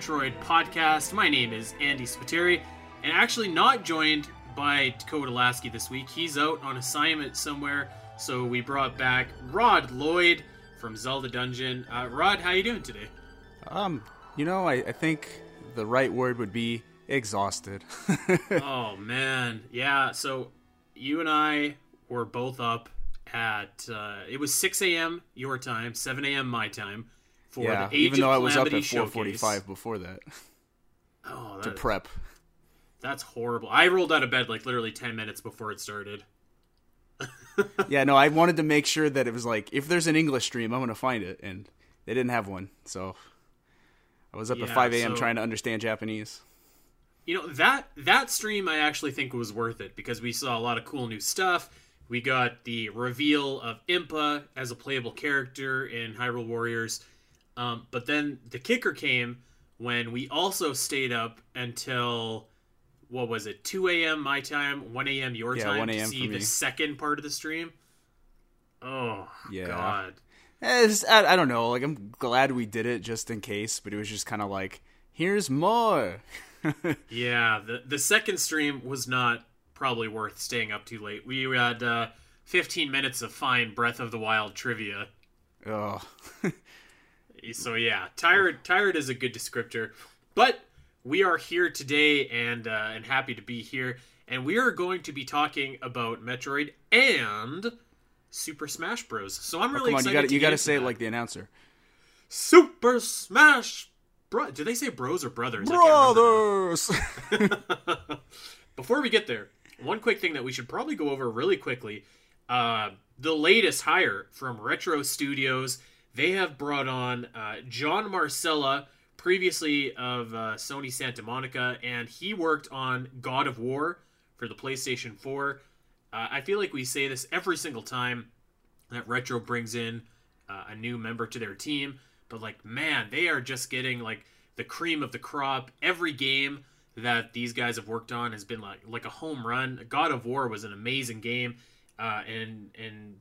Metroid podcast. My name is Andy Spiteri, and actually not joined by Dakota Lasky this week. He's out on assignment somewhere, so we brought back Rod Lloyd from Zelda Dungeon. Uh, Rod, how you doing today? Um, you know, I, I think the right word would be exhausted. oh man, yeah. So you and I were both up at uh, it was 6 a.m. your time, 7 a.m. my time for yeah, the Age even though I was up at 4:45 before that Oh, to that- prep. that's horrible. I rolled out of bed like literally 10 minutes before it started. yeah, no, I wanted to make sure that it was like if there's an English stream, I'm gonna find it, and they didn't have one, so I was up at 5 a.m. so- trying to understand Japanese. You know that that stream I actually think was worth it because we saw a lot of cool new stuff. We got the reveal of Impa as a playable character in Hyrule Warriors, um, but then the kicker came when we also stayed up until what was it, 2 a.m. my time, 1 a.m. your Yeah, time 1 to see the me. second part of the stream. Oh Yeah. God. Eh, it's- I, I don't know. Like I'm glad we did it just in case, but it was just kind of like, here's more. Yeah, the the second stream was not probably worth staying up too late. We had uh, 15 minutes of fine Breath of the Wild trivia. oh, So yeah, tired tired is a good descriptor. But we are here today and uh, and happy to be here, and we are going to be talking about Metroid and Super Smash Bros. So I'm really come on, you excited. got to to you got to into say it like the announcer. Super Smash Bro. Do they say bros or brothers? I can't remember now. Brothers. Before we get there, one quick thing that we should probably go over really quickly. Uh, the latest hire from Retro Studios, they have brought on uh, John Marcella, previously of uh, Sony Santa Monica, and he worked on God of War for the PlayStation 4. Uh, I feel like we say this every single time that Retro brings in uh, a new member to their team, but like, man, they are just getting like the cream of the crop. Every game that these guys have worked on has been like like a home run. God of War was an amazing game, uh, and and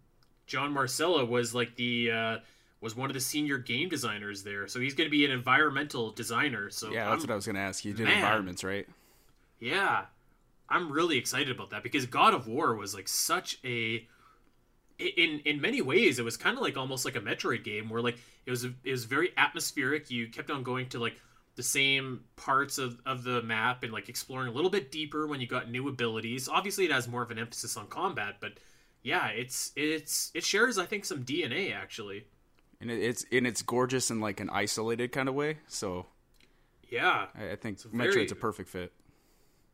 John Marcella was like the uh, was one of the senior game designers there. So he's going to be an environmental designer. So yeah, that's I'm- what I was gonna ask. You did Man. environments, right? yeah, I'm really excited about that because God of War was like such a in in many ways it was kind of like almost like a Metroid game where like it was it was very atmospheric. You kept on going to like the same parts of, of the map and like exploring a little bit deeper when you got new abilities. Obviously, it has more of an emphasis on combat, but yeah, it's it's it shares I think some DNA actually. And it, it's and it's gorgeous in like an isolated kind of way. So Yeah, I, I think very- Metroid's a perfect fit.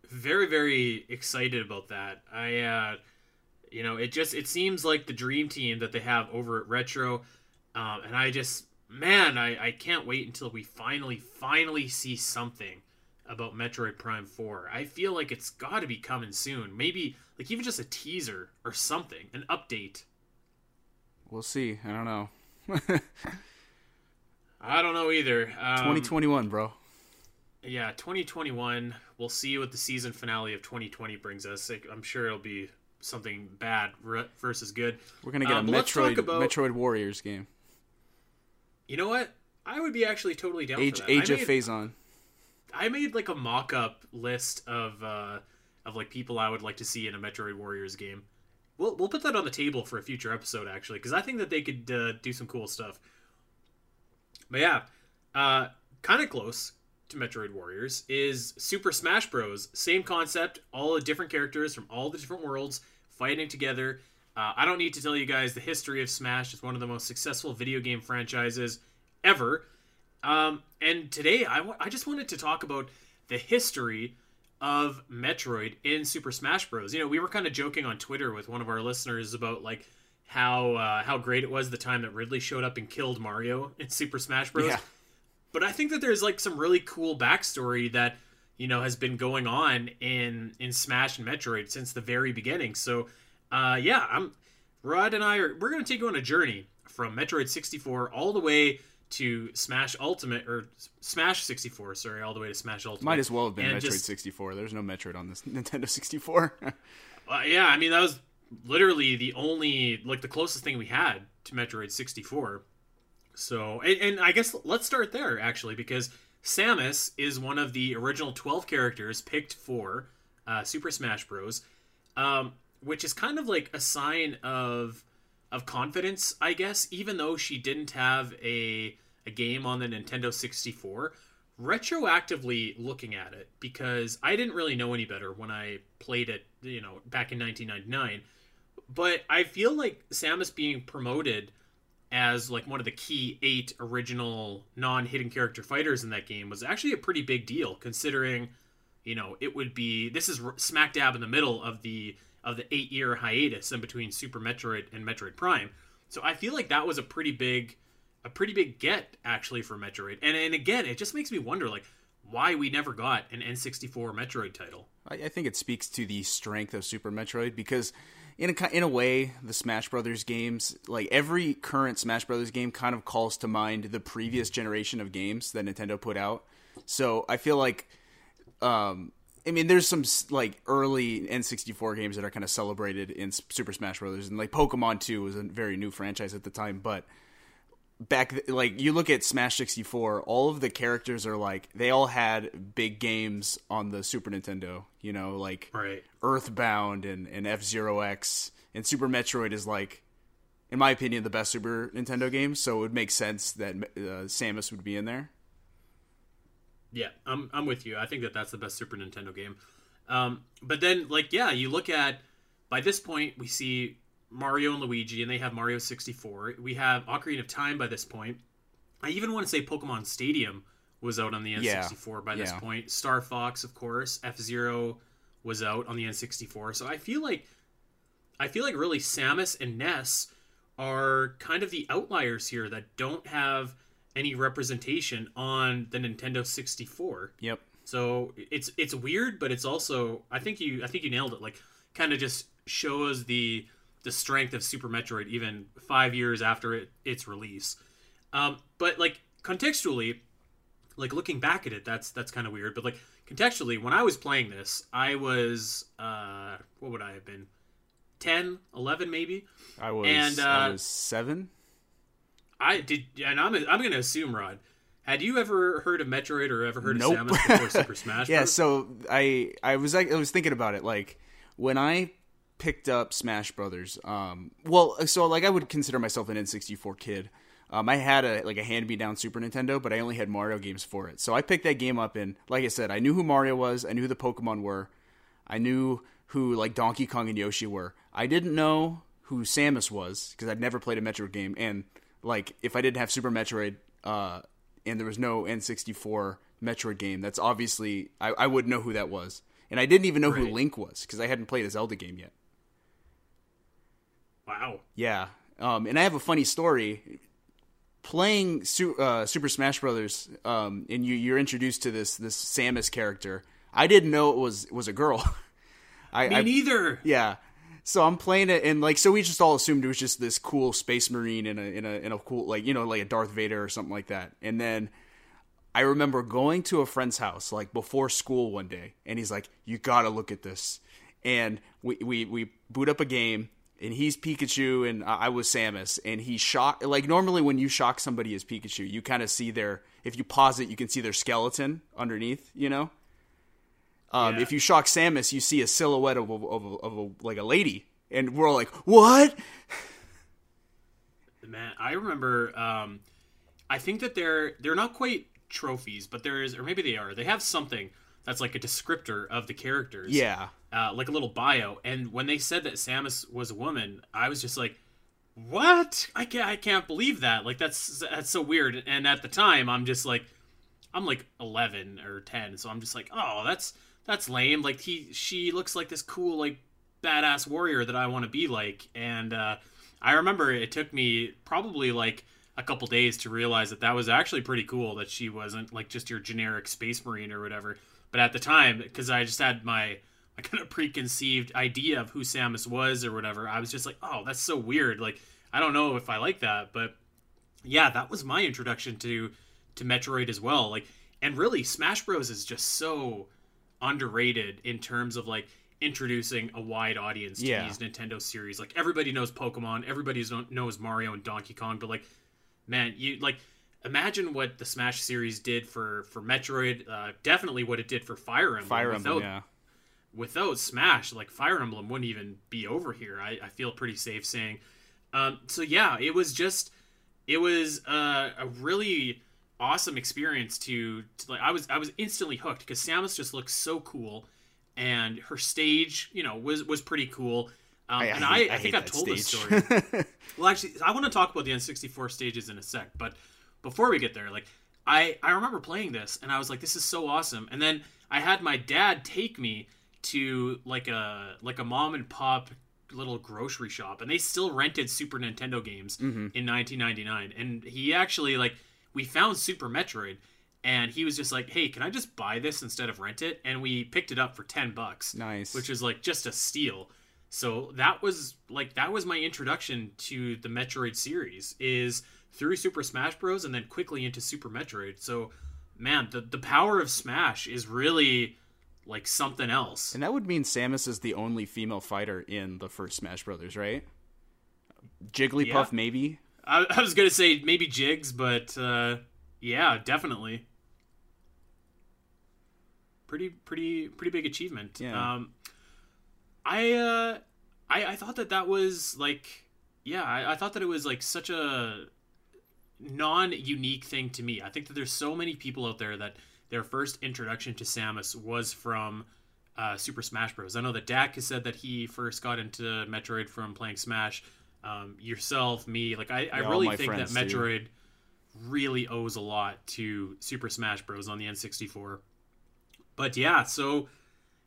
very very excited about that i uh you know it just it seems like the dream team that they have over at retro um and i just man i i can't wait until we finally finally see something about metroid prime 4 i feel like it's got to be coming soon maybe like even just a teaser or something an update We'll see. I don't know. I don't know either um, 2021, bro. yeah 2021 we'll see what the season finale of 2020 brings us i'm sure it'll be something bad versus good We're gonna get Um, a Metroid about- Metroid Warriors game. You know what? I would be actually totally down Age for that. Age of Phazon. I made like a mock-up list of uh, of like people I would like to see in a Metroid Warriors game. We'll we'll put that on the table for a future episode actually because I think that they could uh, do some cool stuff. But yeah, uh, kind of close to Metroid Warriors is Super Smash Bros. Same concept, all the different characters from all the different worlds fighting together. Uh, I don't need to tell you guys the history of Smash. It's one of the most successful video game franchises ever. Um, and today, I I just wanted to talk about the history of Metroid in Super Smash Bros. You know, we were kind of joking on Twitter with one of our listeners about like how uh, how great it was the time that Ridley showed up and killed Mario in Super Smash Bros. Yeah. But I think that there's like some really cool backstory that you know has been going on in in Smash and Metroid since the very beginning. So, uh, yeah, I'm Rod and I are we're gonna take you on a journey from Metroid 64 all the way to Smash Ultimate or Smash 64. Sorry, all the way to Smash Ultimate. Might as well have been And Metroid just- 64. There's no Metroid on this Nintendo 64. Uh, yeah, I mean that was literally the only like the closest thing we had to Metroid 64. So, and, and I guess let's start there actually, because Samus is one of the original 12 characters picked for uh, Super Smash Bros. Um, which is kind of like a sign of of confidence, I guess. Even though she didn't have a a game on the Nintendo 64, retroactively looking at it, because I didn't really know any better when I played it, you know, back in 1999. But I feel like Samus being promoted as like one of the key eight original non-hidden character fighters in that game was actually a pretty big deal considering you know it would be this is smack dab in the middle of the of the eight year hiatus in between super metroid and metroid prime so i feel like that was a pretty big a pretty big get actually for metroid and and again it just makes me wonder like why we never got an n64 metroid title I, I think it speaks to the strength of super metroid because in a in a way, the Smash Brothers games, like every current Smash Brothers game, kind of calls to mind the previous generation of games that Nintendo put out. So I feel like, um, I mean, there's some like early N64 games that are kind of celebrated in Super Smash Brothers, and like Pokemon 2 was a very new franchise at the time, but back like you look at Smash 64, all of the characters are like they all had big games on the Super Nintendo, you know, like right. Earthbound and and F-Zero X and Super Metroid is like in my opinion the best Super Nintendo game, so it would make sense that uh, Samus would be in there. Yeah, I'm I'm with you. I think that that's the best Super Nintendo game. Um, but then like yeah, you look at by this point we see Mario and Luigi, and they have Mario 64. We have Ocarina of Time by this point. I even want to say Pokemon Stadium was out on the N64 yeah. by this yeah. point. Star Fox, of course. F Zero was out on the N64. So I feel like I feel like really Samus and Ness are kind of the outliers here that don't have any representation on the Nintendo 64. Yep. So it's it's weird, but it's also I think you I think you nailed it. Like kind of just shows the the strength of Super Metroid even five years after it, its release. Um, but like contextually, like looking back at it, that's that's kind of weird. But like contextually, when I was playing this, I was uh, what would I have been? 10, 11 maybe. I was and uh, I was seven. I did, and I'm I'm gonna assume Rod. Had you ever heard of Metroid or ever heard nope. of Samus before Super Smash? yeah, so I I was like I was thinking about it like when I picked up Smash Brothers. Um, well, so like I would consider myself an N64 kid. Um, I had a like a hand me down Super Nintendo, but I only had Mario games for it. So I picked that game up, and like I said, I knew who Mario was. I knew who the Pokemon were. I knew who like Donkey Kong and Yoshi were. I didn't know who Samus was because I'd never played a Metroid game, and like if I didn't have Super Metroid, uh, and there was no N64 Metroid game, that's obviously I, I would know who that was. And I didn't even know right. who Link was because I hadn't played a Zelda game yet. Wow. Yeah. Um, and I have a funny story. Playing Su- uh, Super Smash Brothers, um, and you, you're introduced to this this Samus character. I didn't know it was was a girl. I, Me I, neither. Yeah. So I'm playing it, and like, so we just all assumed it was just this cool space marine in a in a in a cool like you know like a Darth Vader or something like that. And then I remember going to a friend's house like before school one day, and he's like, "You gotta look at this." And we we we boot up a game, and he's Pikachu and I was Samus and he shock like normally when you shock somebody as Pikachu you kind of see their if you pause it you can see their skeleton underneath you know? Um, yeah. if you shock Samus you see a silhouette of a, of, a, of a, like a lady and we're all like what? Man I remember um, I think that they're they're not quite trophies but there is or maybe they are they have something that's like a descriptor of the characters. Yeah uh, like a little bio. And when they said that Samus was a woman, I was just like, "What? I can't, I can't believe that! Like that's that's so weird." And at the time, I'm just like, I'm like 11 or 10, so I'm just like, "Oh, that's that's lame." Like he, she looks like this cool, like badass warrior that I want to be like. And uh, I remember it took me probably like a couple days to realize that that was actually pretty cool that she wasn't like just your generic space marine or whatever. But at the time, because I just had my a kind of preconceived idea of who Samus was or whatever. I was just like, oh, that's so weird. Like, I don't know if I like that, but yeah, that was my introduction to to Metroid as well. Like, and really, Smash Bros is just so underrated in terms of like introducing a wide audience to yeah. these Nintendo series. Like, everybody knows Pokemon, everybody knows Mario and Donkey Kong, but like man, you like imagine what the Smash series did for for Metroid. Uh, definitely what it did for Fire Emblem. Fire without, Emblem, yeah. Without Smash, like Fire Emblem wouldn't even be over here. I, I feel pretty safe saying. Um, so yeah, it was just it was uh, a really awesome experience to, to like I was I was instantly hooked because Samus just looks so cool, and her stage you know was was pretty cool. Um, I- I and hate- I, I I, think I've that told this stage. story. well, actually, I want to talk about the N64 stages in a sec, but before we get there, like I I remember playing this and I was like, this is so awesome. And then I had my dad take me to like a like a mom and pop little grocery shop, and they still rented Super Nintendo games Mm-hmm. in 1999. And he actually like we found Super Metroid. And he was just like, "Hey, can I just buy this instead of rent it?" And we picked it up for ten bucks Nice. which is like just a steal. So that was like that was my introduction to the Metroid series is through Super Smash Bros and then quickly into Super Metroid. So man, the the power of Smash is really like something else. And that would mean Samus is the only female fighter in the first Smash Brothers, right? Jigglypuff, Yeah. maybe. I, I was gonna say maybe Jigs, but uh, yeah, definitely. Pretty, pretty, pretty big achievement. Yeah. Um, I, uh, I, I thought that that was like, yeah, I, I thought that it was like such a non-unique thing to me. I think that there's so many people out there that their first introduction to Samus was from uh, Super Smash Bros. I know that Dak has said that he first got into Metroid from playing Smash. Um, yourself, me, like I, I Yeah, really think that. Metroid really owes a lot to Super Smash Bros. on the N64. But yeah, so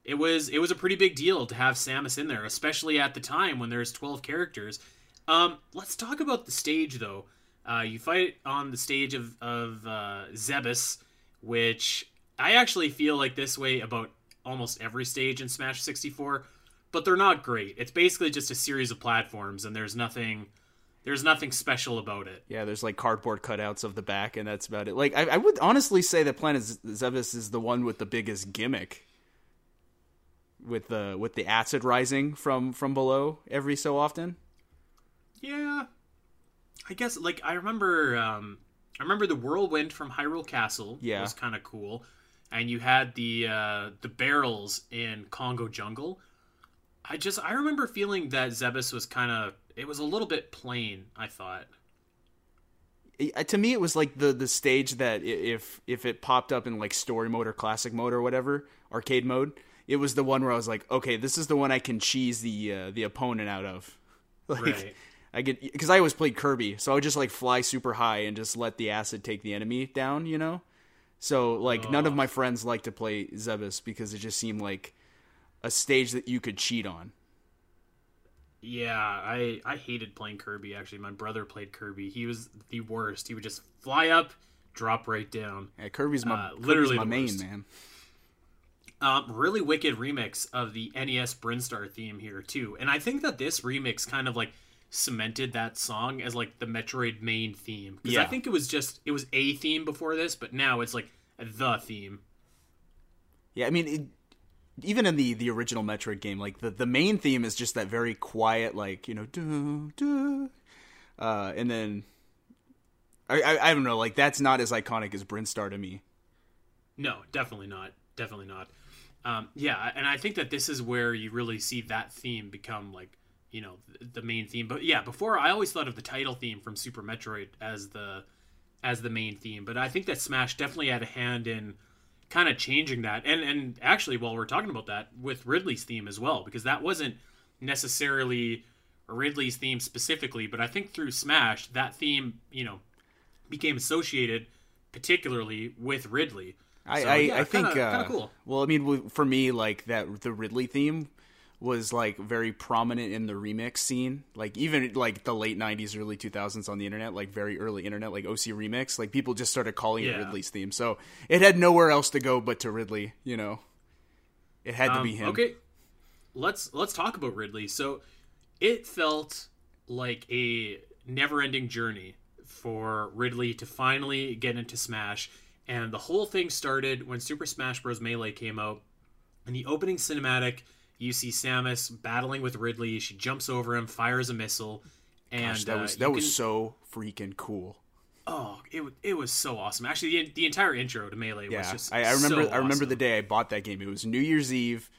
it was it was a pretty big deal to have Samus in there, especially at the time when there's 12 characters. Um, let's talk about the stage though. Uh, you fight on the stage of of uh, Zebes, which I actually feel like this way about almost every stage in Smash 64, but they're not great. It's basically just a series of platforms, and there's nothing there's nothing special about it. Yeah, there's like cardboard cutouts of the back, and that's about it. Like, I, I would honestly say that Planet Zebes is the one with the biggest gimmick, with the with the acid rising from from below every so often. Yeah, I guess like I remember. Um, I remember the whirlwind from Hyrule Castle Yeah. was kind of cool, and you had the uh, the barrels in Congo Jungle. I just I remember feeling that Zebes was kind of it was a little bit plain. I thought. To me it was like the the stage that if if it popped up in like story mode or classic mode or whatever arcade mode it was the one where i was like okay this is the one i can cheese the uh, the opponent out of like Right. I get because i always played kirby so i would just like fly super high and just let the acid take the enemy down you know so like none of my friends like to play zebes because it just seemed like a stage that you could cheat on Yeah, I I hated playing Kirby. Actually, my brother played Kirby. He was the worst. He would just fly up, drop right down. yeah, kirby's my Uh, kirby's literally my main worst. man Um, really wicked remix of the NES Brinstar theme here too, and I think that this remix kind of like cemented that song as like the Metroid main theme because I think it was just it was a theme before this, but now it's like the theme. Yeah, I mean, it, even in the the original Metroid game, like the the main theme is just that very quiet, like you know, duh, duh, uh, and then I, I I don't know, like that's not as iconic as Brinstar to me. No, definitely not. Definitely not. Um, yeah, and I think that this is where you really see that theme become like you know th- the main theme. But yeah, before I always thought of the title theme from Super Metroid as the as the main theme, but I think that Smash definitely had a hand in kind of changing that. And and actually, while we're talking about that, with Ridley's theme as well, because that wasn't necessarily Ridley's theme specifically, but I think through Smash that theme you know became associated particularly with Ridley. I So, yeah, I think kinda- uh, kinda cool. Well, I mean, for me, like that the Ridley theme was like very prominent in the remix scene. Like even like the late '90s, early 2000s on the internet, like very early internet, like OC remix. Like people just started calling it Ridley's theme, so it had nowhere else to go but to Ridley. You know, it had to Um, be him. Okay, let's let's talk about Ridley. So it felt like a never-ending journey for Ridley to finally get into Smash, and the whole thing started when Super Smash Bros. Melee came out. and the opening cinematic, you see Samus battling with Ridley. She jumps over him, fires a missile, and Gosh, that uh, was you that was can- so freaking cool. oh, it it was so awesome. Actually, the, the entire intro to Melee Yeah, was just I, I remember. so I remember awesome. the day I bought that game. It was New Year's Eve.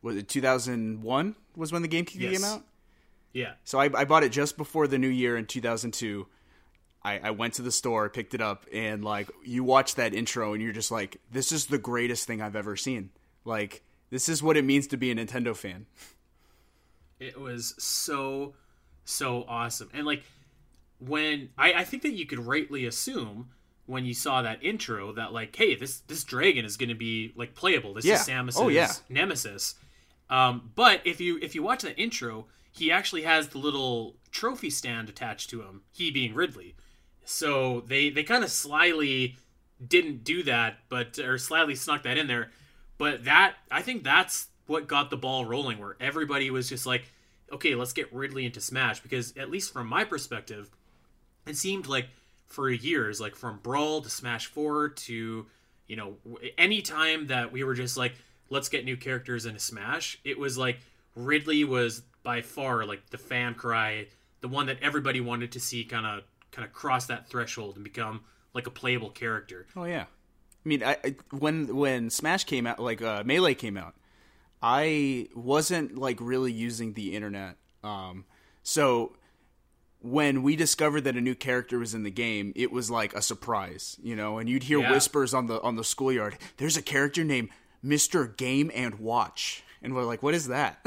Was it 2001? Was when the GameCube Yes. came out. Yeah, So I, I bought it just before the new year in 2002. I, I went to the store, picked it up, and like you watch that intro, and you're just like, "This is the greatest thing I've ever seen." Like this is what it means to be a Nintendo fan. it was so so awesome and like when I, I think that you could rightly assume when you saw that intro that like hey this this dragon is going to be like playable this Yeah. is samus's Oh, yeah. nemesis um, but if you if you watch that intro he actually has the little trophy stand attached to him he being ridley so they they kind of slyly didn't do that but or slyly snuck that in there but that i think that's what got the ball rolling where everybody was just like okay let's get ridley into smash because at least from my perspective it seemed like for years like from brawl to smash 4 to you know any time that we were just like let's get new characters into smash it was like ridley was by far like the fan cry the one that everybody wanted to see kind of kind of cross that threshold and become like a playable character. Oh yeah, I mean, I, I when when Smash came out, like uh, Melee came out, I wasn't like really using the internet. Um, so when we discovered that a new character was in the game, it was like a surprise, you know. And you'd hear Yeah. whispers on the on the schoolyard. There's a character named Mister Game and Watch, and we're like, what is that?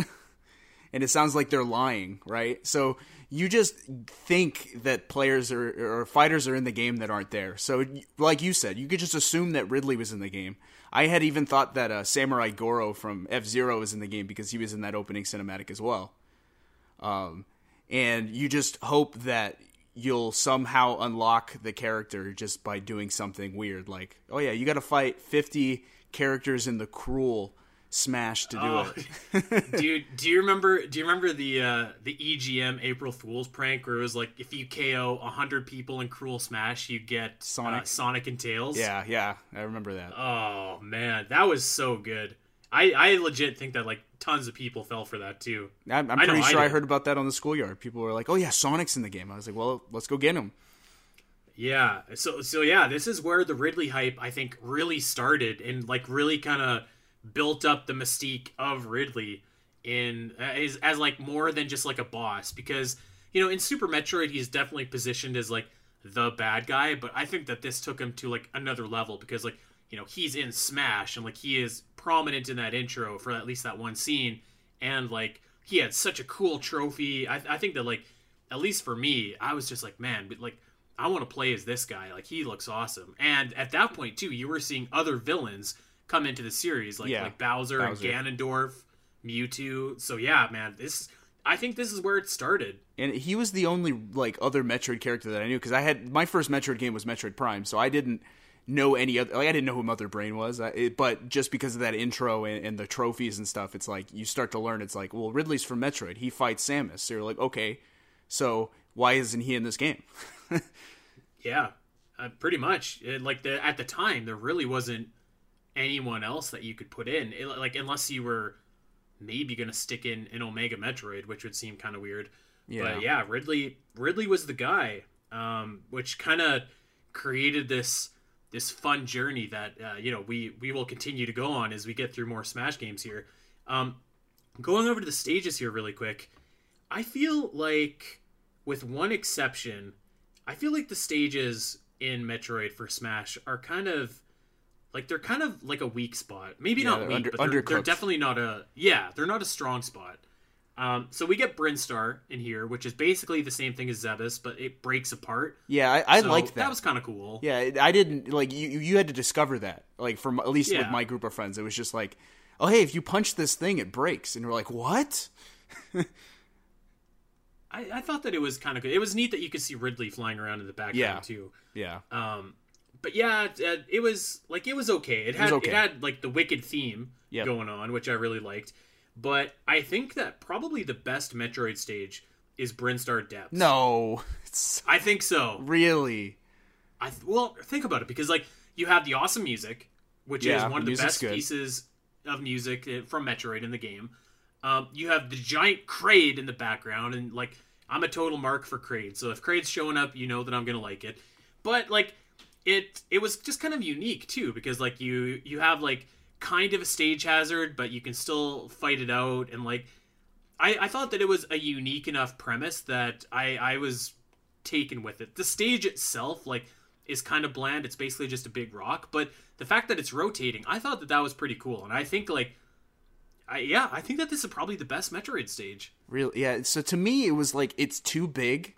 and it sounds like they're lying, right? So you just think that players are or fighters are in the game that aren't there. So, like you said, you could just assume that Ridley was in the game. I had even thought that uh, Samurai Goro from F Zero was in the game because he was in that opening cinematic as well. Um, and you just hope that you'll somehow unlock the character just by doing something weird, like, oh yeah, you got to fight fifty characters in the Cruel Smash to do Oh, it. dude, do you remember? Do you remember the uh, the EGM April Fool's prank where it was like if you KO hundred people in Cruel Smash, you get Sonic? uh, Sonic and Tails. Yeah, yeah, I remember that. Oh man, that was so good. I I legit think that like tons of people fell for that too. I'm, I'm I know pretty I sure I, did. heard about that on the schoolyard. People were like, "Oh yeah, Sonic's in the game." I was like, "Well, let's go get him." Yeah. So so yeah, this is where the Ridley hype I think really started and like really kind of built up the mystique of Ridley in uh, as as like more than just like a boss because you know in Super Metroid he's definitely positioned as like the bad guy, but I think that this took him to like another level because like you know he's in Smash and like he is prominent in that intro for at least that one scene and like he had such a cool trophy. I, I think that like at least for me, I was just like, man, but like I want to play as this guy. Like he looks awesome. And at that point too, you were seeing other villains come into the series, like Yeah, like Bowser, Bowser. and Ganondorf, Mewtwo. So yeah, man, this I think this is where it started. And he was the only like other Metroid character that I knew because I had my first Metroid game was Metroid Prime, so I didn't know any other. Like I didn't know who Mother Brain was, I, it, but just because of that intro and, and the trophies and stuff, it's like you start to learn. It's like, well, Ridley's from Metroid. He fights Samus. So you're like, okay, so why isn't he in this game? Yeah, uh, pretty much. It, like the at the time, there really wasn't anyone else that you could put in. It, like unless you were maybe gonna stick in an Omega Metroid, which would seem kind of weird. Yeah. But yeah, Ridley Ridley was the guy, um, which kind of created this this fun journey that uh, you know we we will continue to go on as we get through more Smash games here. Um, going over to the stages here really quick, I feel like with one exception, I feel like the stages in Metroid for Smash are kind of like they're kind of like a weak spot. Maybe Yeah, not weak, under- but they're, they're definitely not a yeah, they're not a strong spot. Um, so we get Brinstar in here, which is basically the same thing as Zebes, but it breaks apart. Yeah, I, I So liked that. That was kind of cool. Yeah, I didn't like you. You had to discover that, like from at least with my group of friends, it was just like, oh hey, if you punch this thing, it breaks, and we're like, what? I, I thought that it was kind of good. It was neat that you could see Ridley flying around in the background Yeah. too. Yeah, Um, but yeah, it, uh, was like it was okay. It had was okay. it had like the wicked theme Yep. going on, which I really liked. But I think that probably the best Metroid stage is Brinstar Depths. no, it's I think so. really I th- well think about it because like you have the awesome music, which Yeah, is one of the best good. pieces of music uh, from Metroid in the game. Um, you have the giant Kraid in the background, and like I'm a total mark for Kraid. So if Kraid's showing up, you know that I'm gonna like it. but like it it was just kind of unique too because like you you have like kind of a stage hazard, but you can still fight it out and like I, I thought that it was a unique enough premise that I, I was taken with it. The stage itself, like, is kind of bland. It's basically just a big rock, but the fact that it's rotating, I thought that that was pretty cool. And I think, like, I, yeah, I think that this is probably the best Metroid stage. Really? Yeah. So to me, it was like it's too big,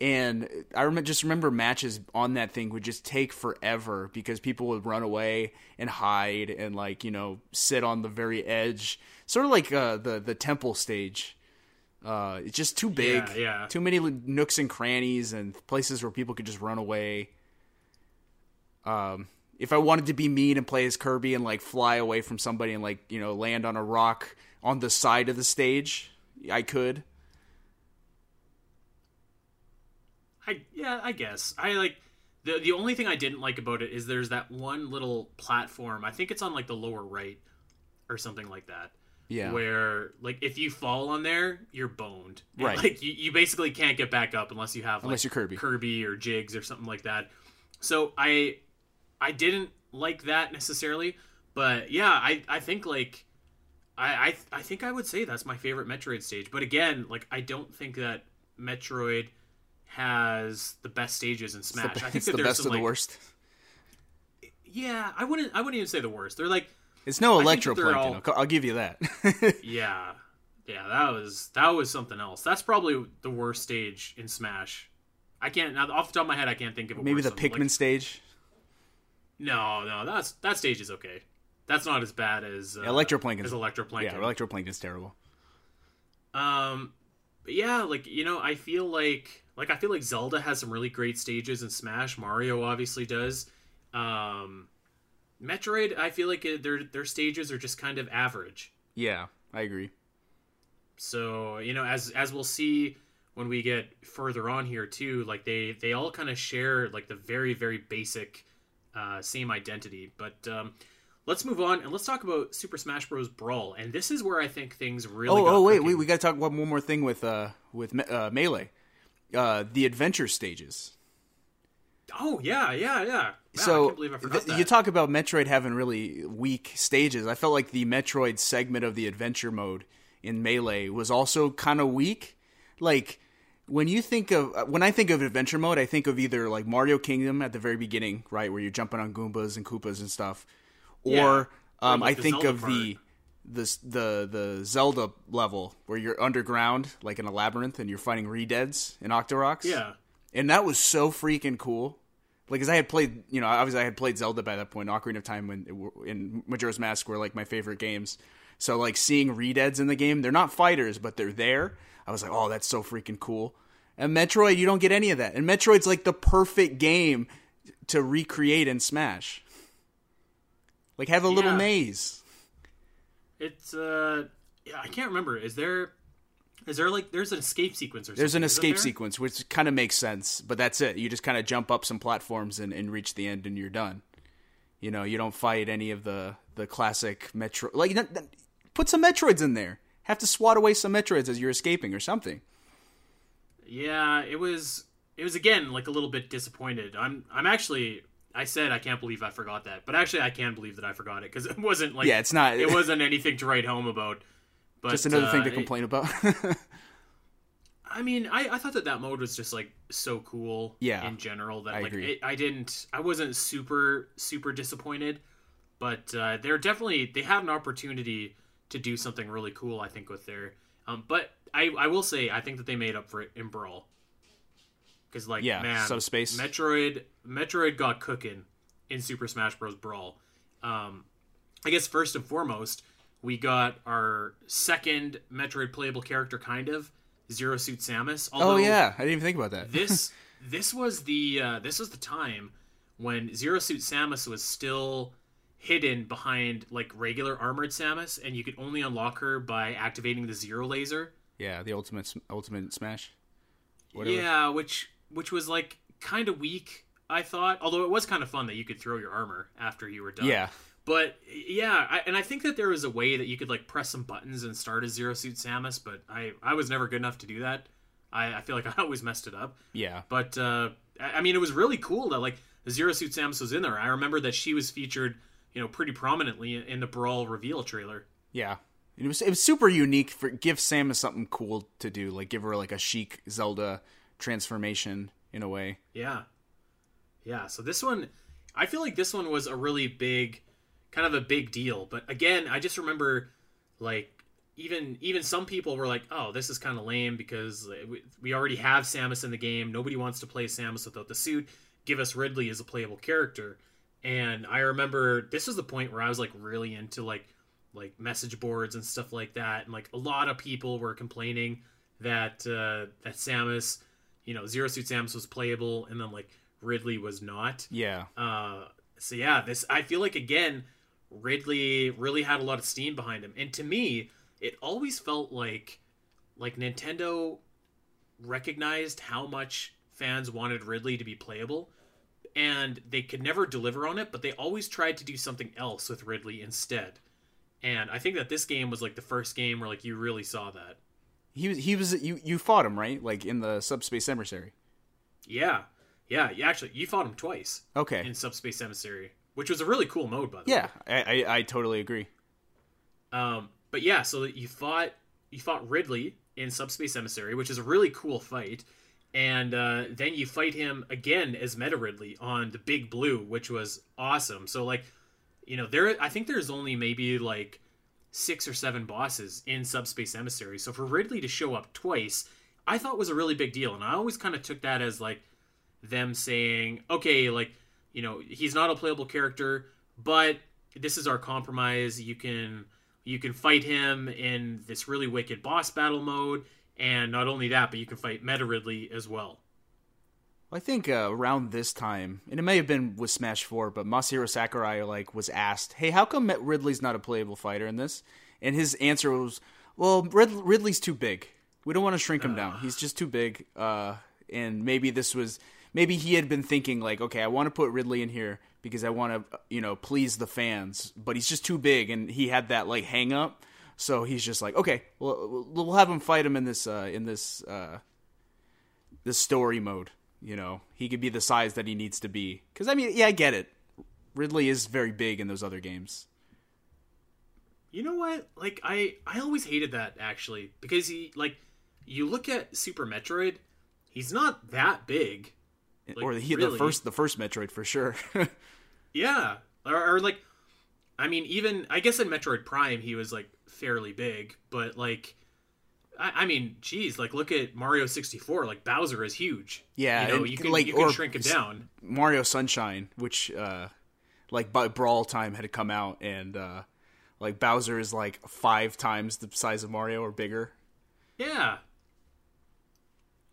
and I remember just remember matches on that thing would just take forever because people would run away and hide and like you know sit on the very edge, sort of like uh, the the temple stage. Uh, it's just too big. Yeah, yeah. Too many nooks and crannies and places where people could just run away. Um, if I wanted to be mean and play as Kirby and like fly away from somebody and like you know land on a rock on the side of the stage, I could. I yeah, I guess I like the the only thing I didn't like about it is there's that one little platform. I think it's on like the lower right or something like that. Yeah. Where like if you fall on there, you're boned. And, Right. Like you, you basically can't get back up unless you have like, Unless you're Kirby. Kirby or Jigs or something like that. So I I didn't like that necessarily, but yeah, I I think like I I I think I would say that's my favorite Metroid stage. But again, like I don't think that Metroid has the best stages in Smash. I think it's that the there's best some, of the worst. Yeah, I wouldn't I wouldn't even say the worst. They're like It's no I think that they're electroplankton. all- I'll, I'll give you that. Yeah, yeah, that was that was something else. That's probably the worst stage in Smash. I can't now, off the top of my head. I can't think of a Maybe the. Pikmin Like, stage. no, no, that's that stage is okay. That's not as bad as uh, Electroplanken's- As Electroplankton. Yeah, electroplanken's terrible. Um, but yeah, like you know, I feel like like I feel like Zelda has some really great stages in Smash. Mario obviously does. Um, Metroid, I feel like it, their their stages are just kind of average. Yeah, I agree. So you know, as as we'll see when we get further on here too, like they they all kind of share like the very very basic uh, same identity. But um, let's move on and let's talk about Super Smash Bros. Brawl. And this is where I think things really. Oh, oh, wait, cooking. we, we got to talk one, one more thing with uh with uh, melee, uh the adventure stages. Oh yeah, yeah, yeah. Wow, I so can't believe I forgot th- you talk about Metroid having really weak stages. I felt like the Metroid segment of the adventure mode in Melee was also kind of weak. Like when you think of uh, when I think of adventure mode, I think of either like Mario Kingdom at the very beginning, right, where you're jumping on Goombas and Koopas and stuff, or Yeah. Um, like, I think of the the the the Zelda level where you're underground, like in a labyrinth, and you're fighting Redeads and Octoroks yeah, and that was so freaking cool. Like, as I had played, you know, obviously I had played Zelda by that point. Ocarina of Time when in Majora's Mask were like my favorite games. So like seeing Redeads in the game, they're not fighters, but they're there. I was like, oh, that's so freaking cool. And Metroid, you don't get any of that. And Metroid's like the perfect game to recreate in Smash. Like have a little maze. It's uh, yeah, I can't remember. Is there, is there like there's an escape sequence or something? There's an escape there? sequence, which kind of makes sense, but that's it. You just kind of jump up some platforms and, and reach the end, and you're done. You know, you don't fight any of the the classic Metro. Like, put some Metroids in there. Have to swat away some Metroids as you're escaping or something. Yeah, it was. It was again like a little bit disappointed. I'm. I'm actually. I said I can't believe I forgot that, but actually I can believe that I forgot it because it wasn't like Yeah, it's not. it wasn't anything to write home about. But just another thing uh, to it- complain about. I mean, I, I thought that that mode was just like so cool. Yeah, In general, that I like agree. it, I didn't, I wasn't super super disappointed, but uh, they're definitely they had an opportunity to do something really cool. I think with their, um, but I I will say I think that they made up for it in Brawl. Because like Yeah, man, Subspace. Metroid Metroid got cooking in Super Smash Bros. Brawl. Um, I guess first and foremost, we got our second Metroid playable character, kind of Zero Suit Samus. oh yeah, I didn't even think about that. this this was the uh, this was the time when Zero Suit Samus was still hidden behind like regular armored Samus, and you could only unlock her by activating the Zero Laser. yeah, the ultimate ultimate Smash. Whatever. Yeah, which which was like kind of weak. I thought, although it was kind of fun that you could throw your armor after you were done. Yeah, But yeah, I, and I think that there was a way that you could like press some buttons and start a Zero Suit Samus, but I I was never good enough to do that. I, I feel like I always messed it up. yeah. But uh, I I mean, it was really cool that like Zero Suit Samus was in there. I remember that she was featured, you know, pretty prominently in the Brawl reveal trailer. Yeah. It was it was super unique for give Samus something cool to do, like give her like a Sheik Zelda transformation in a way. Yeah. Yeah, so this one I feel like this one was a really big kind of a big deal, but again, I just remember like even even some people were like, "Oh, this is kind of lame because we, we already have Samus in the game. Nobody wants to play Samus without the suit. Give us Ridley as a playable character." And I remember this was the point where I was like really into like like message boards and stuff like that, and like a lot of people were complaining that uh, that Samus, you know, Zero Suit Samus was playable, and then like Ridley was not. Yeah. Uh, so yeah, this I feel like again, Ridley really had a lot of steam behind him, and to me, it always felt like like Nintendo recognized how much fans wanted Ridley to be playable, and they could never deliver on it, but they always tried to do something else with Ridley instead. And I think that this game was like the first game where like you really saw that. He was he was you you fought him, right? Like in the Subspace Emissary. Yeah. Yeah, you actually you fought him twice Okay. in Subspace Emissary, which was a really cool mode by the way. Yeah, I, I I totally agree. Um but yeah, so you fought you fought Ridley in Subspace Emissary, which is a really cool fight. And uh, then you fight him again as Meta Ridley on the Big Blue, which was awesome. So like, you know, there I think there's only maybe like six or seven bosses in Subspace Emissary. So for Ridley to show up twice, I thought was a really big deal, and I always kind of took that as like them saying, okay, like you know, he's not a playable character, but this is our compromise. You can you can fight him in this really wicked boss battle mode, and not only that, but you can fight Meta Ridley as well. I think uh, around this time, and it may have been with Smash Four, but Masahiro Sakurai like was asked, "Hey, how come Ridley's not a playable fighter in this?" And his answer was, "Well, Rid- Ridley's too big. We don't want to shrink him down. He's just too big." Uh, and maybe this was maybe he had been thinking like, "Okay, I want to put Ridley in here because I want to, you know, please the fans, but he's just too big." And he had that like hang up, so he's just like, "Okay, well, we'll have him fight him in this uh, in this uh, this story mode." You know he could be the size that he needs to be because i mean yeah i get it ridley is very big in those other games You know what? Like I I always hated that actually because he like you look at Super Metroid, he's not that big. Eh, like, or he, really? the first the first metroid for sure Yeah, or, or like, I mean, even I guess in Metroid Prime he was like fairly big, but like, I, I mean, geez, like look at Mario sixty four. Like Bowser is huge. Yeah, you know, you can like, you can shrink him down. mario sunshine which uh like by brawl time had to come out and uh like bowser is like five times the size of mario or bigger Yeah.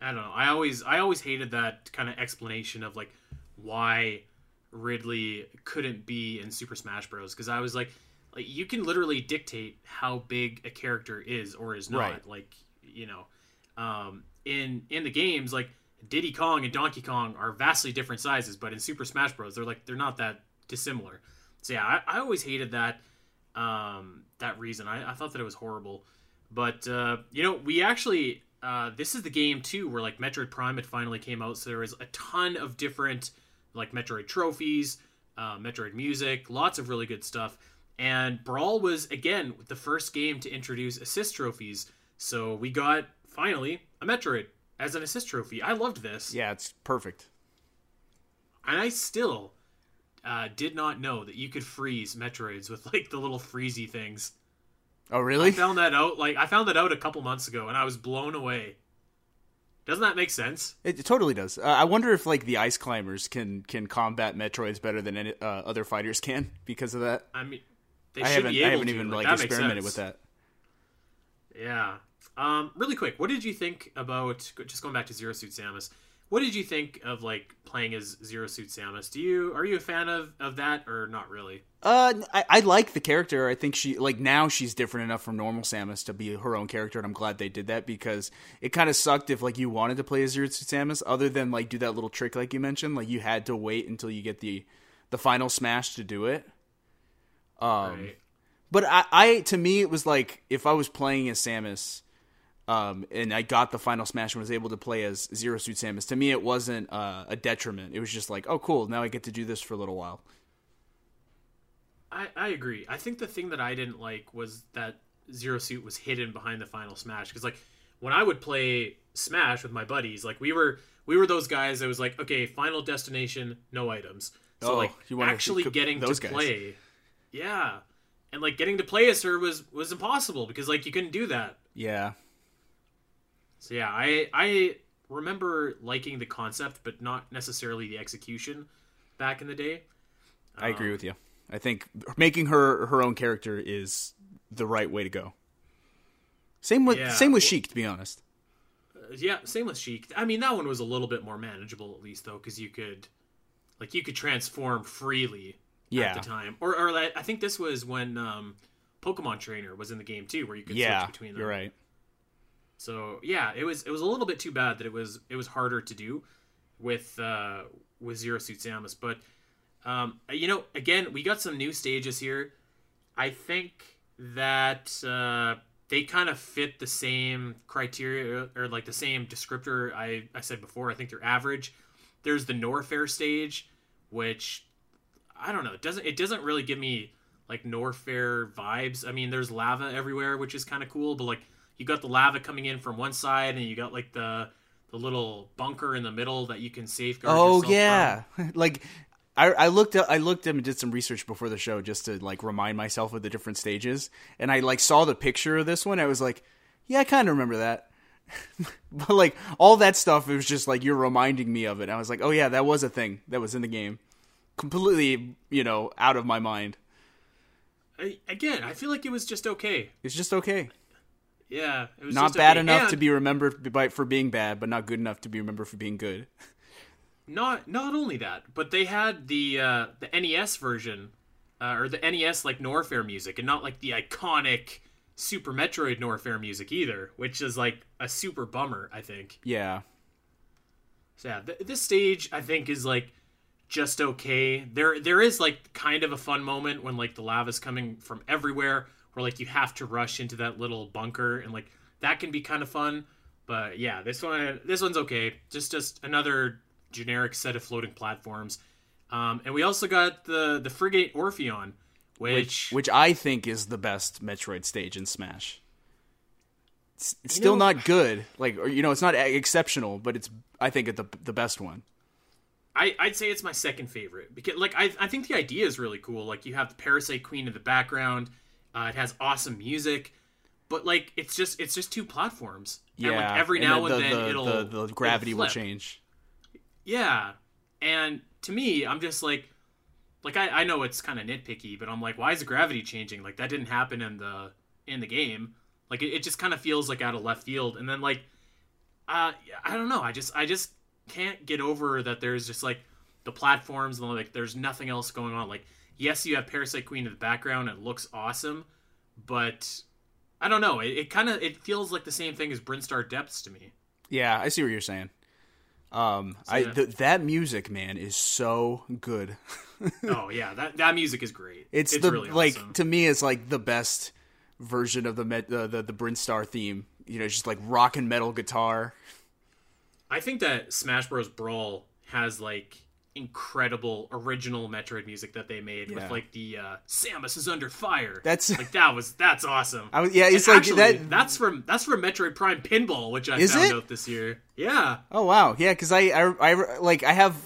I don't know. I always I always hated that kind of explanation of like why Ridley couldn't be in Super Smash Bros. Because I was like, like you can literally dictate how big a character is or is not. Right. Like you know, um, in in the games, like Diddy Kong and Donkey Kong are vastly different sizes, but in Super Smash Bros. they're like they're not that dissimilar. So yeah, I, I always hated that um, that reason. I, I thought that it was horrible. But uh, you know, we actually uh, this is the game too where like Metroid Prime had finally came out, so there was a ton of different like Metroid trophies, uh, Metroid music, lots of really good stuff. And Brawl was again the first game to introduce assist trophies, so we got finally a Metroid as an assist trophy. I loved this, yeah it's perfect and I still uh, did not know that you could freeze Metroids with like the little freezy things. oh really? I found that out like I found that out a couple months ago, and I was blown away. Doesn't that make sense? It, totally does. Uh, I wonder if like the ice climbers can can combat Metroids better than any, uh, other fighters can because of that. I mean, they I should haven't be I haven't to. even like, like, experimented with that. Yeah. Um, really quick, what did you think about just going back to Zero Suit Samus? What did you think of like playing as Zero Suit Samus? Do you are you a fan of of that or not really? Uh, I, I like the character. I think she like now she's different enough from normal Samus to be her own character, and I'm glad they did that because it kind of sucked if like you wanted to play as Zero Suit Samus, other than like do that little trick like you mentioned, like you had to wait until you get the the final smash to do it. Um, right. but I, I to me it was like if I was playing as Samus, um, and I got the Final Smash and was able to play as Zero Suit Samus. To me, it wasn't uh, a detriment. It was just like, oh, cool, now I get to do this for a little while. I, I agree. I think the thing that I didn't like was that Zero Suit was hidden behind the Final Smash because like when I would play Smash with my buddies, like we were we were those guys that was like, okay, Final Destination, no items. So Oh, like you actually getting those to guys. play, yeah, and like getting to play as her was was impossible because like you couldn't do that. Yeah, So yeah, I I remember liking the concept, but not necessarily the execution back in the day. I agree Um, with you. I think making her her own character is the right way to go. Same with Yeah. same with Sheik, to be honest. Uh, yeah, same with Sheik. I mean, that one was a little bit more manageable at least though, because you could, like, you could transform freely Yeah. at the time. Or, or I think this was when um, Pokemon Trainer was in the game too, where you could Yeah, switch between them. you're right. So yeah, it was it was a little bit too bad that it was it was harder to do with uh, with Zero Suit Samus. But um, you know, again, we got some new stages here. I think that uh, they kind of fit the same criteria or like the same descriptor I, I said before. I think they're average. There's the Norfair stage, which I don't know. It doesn't it doesn't really give me like Norfair vibes. I mean, there's lava everywhere, which is kind of cool, but like you got the lava coming in from one side, and you got like the the little bunker in the middle that you can safeguard. Oh yourself yeah, like I, I looked up, I looked up and did some research before the show just to like remind myself of the different stages, and I like saw the picture of this one. I was like, yeah, I kind of remember that. but like all that stuff, it was just like you're reminding me of it. I was like, oh yeah, that was a thing that was in the game, completely you know out of my mind. I, again, I feel like it was just okay. It's just okay. Yeah, it was Not bad okay. enough And to be remembered by, for being bad, but not good enough to be remembered for being good. Not not only that, but they had the uh, the NES version uh, or the NES like Norfair music, and not like the iconic Super Metroid Norfair music either, which is like a super bummer. I think. Yeah, So yeah, th- this stage I think is like just okay. There there is like kind of a fun moment when like the lava's coming from everywhere, where like you have to rush into that little bunker, and like that can be kind of fun. But yeah, this one this one's okay. Just just another generic set of floating platforms. Um, and we also got the the frigate Orpheon, which, which I think is the best Metroid stage in Smash. It's, it's still know- not good, like or, you know, it's not exceptional, but it's I think it the the best one. I, I'd say it's my second favorite because like I, I think the idea is really cool. Like you have the Parasite Queen in the background. Uh, it has awesome music, but like it's just it's just two platforms. Yeah, and, like every and now the, and then the, it'll the, the gravity it'll will change. Yeah, and to me, I'm just like, like I, I know it's kind of nitpicky, but I'm like, why is the gravity changing? Like that didn't happen in the in the game. Like it, it just kind of feels like out of left field. And then like, uh, I don't know. I just I just can't get over that. There's just like the platforms and like there's nothing else going on. Like yes, you have Parasite Queen in the background. It looks awesome, but I don't know. It, it kind of it feels like the same thing as Brinstar Depths to me. Yeah, I see what you're saying. Um, I th- that music, man, is so good. oh yeah, that that music is great. It's, the really like awesome. to me, it's like the best version of the Met, the the, the Brinstar theme. You know, just like rock and metal guitar. I think that Smash Bros. Brawl has like incredible original Metroid music that they made Yeah. with like the uh, Samus is under fire. That's- like that was that's awesome. I was, yeah, it's And like actually, that. That's from that's from Metroid Prime Pinball, which I Is found it? out this year. Yeah, Oh wow, yeah, because I, I I like I have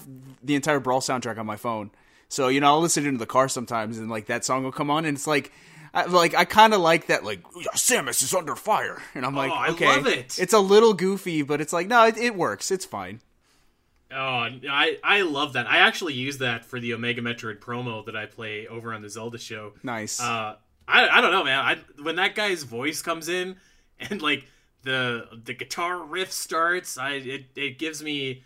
the entire Brawl soundtrack on my phone, so you know I'll listen to it in the car sometimes, and like that song will come on, and it's like. I, like I kind of like that, like "Yeah, Samus is under fire, and I'm like, Oh, I okay, love it. it's a little goofy, but it's like, no, it, it works, it's fine. Oh, I I love that. I actually use that for the Omega Metroid promo that I play over on the Zelda show. Nice. Uh, I I don't know, man. I when that guy's voice comes in and like the the guitar riff starts, I it it gives me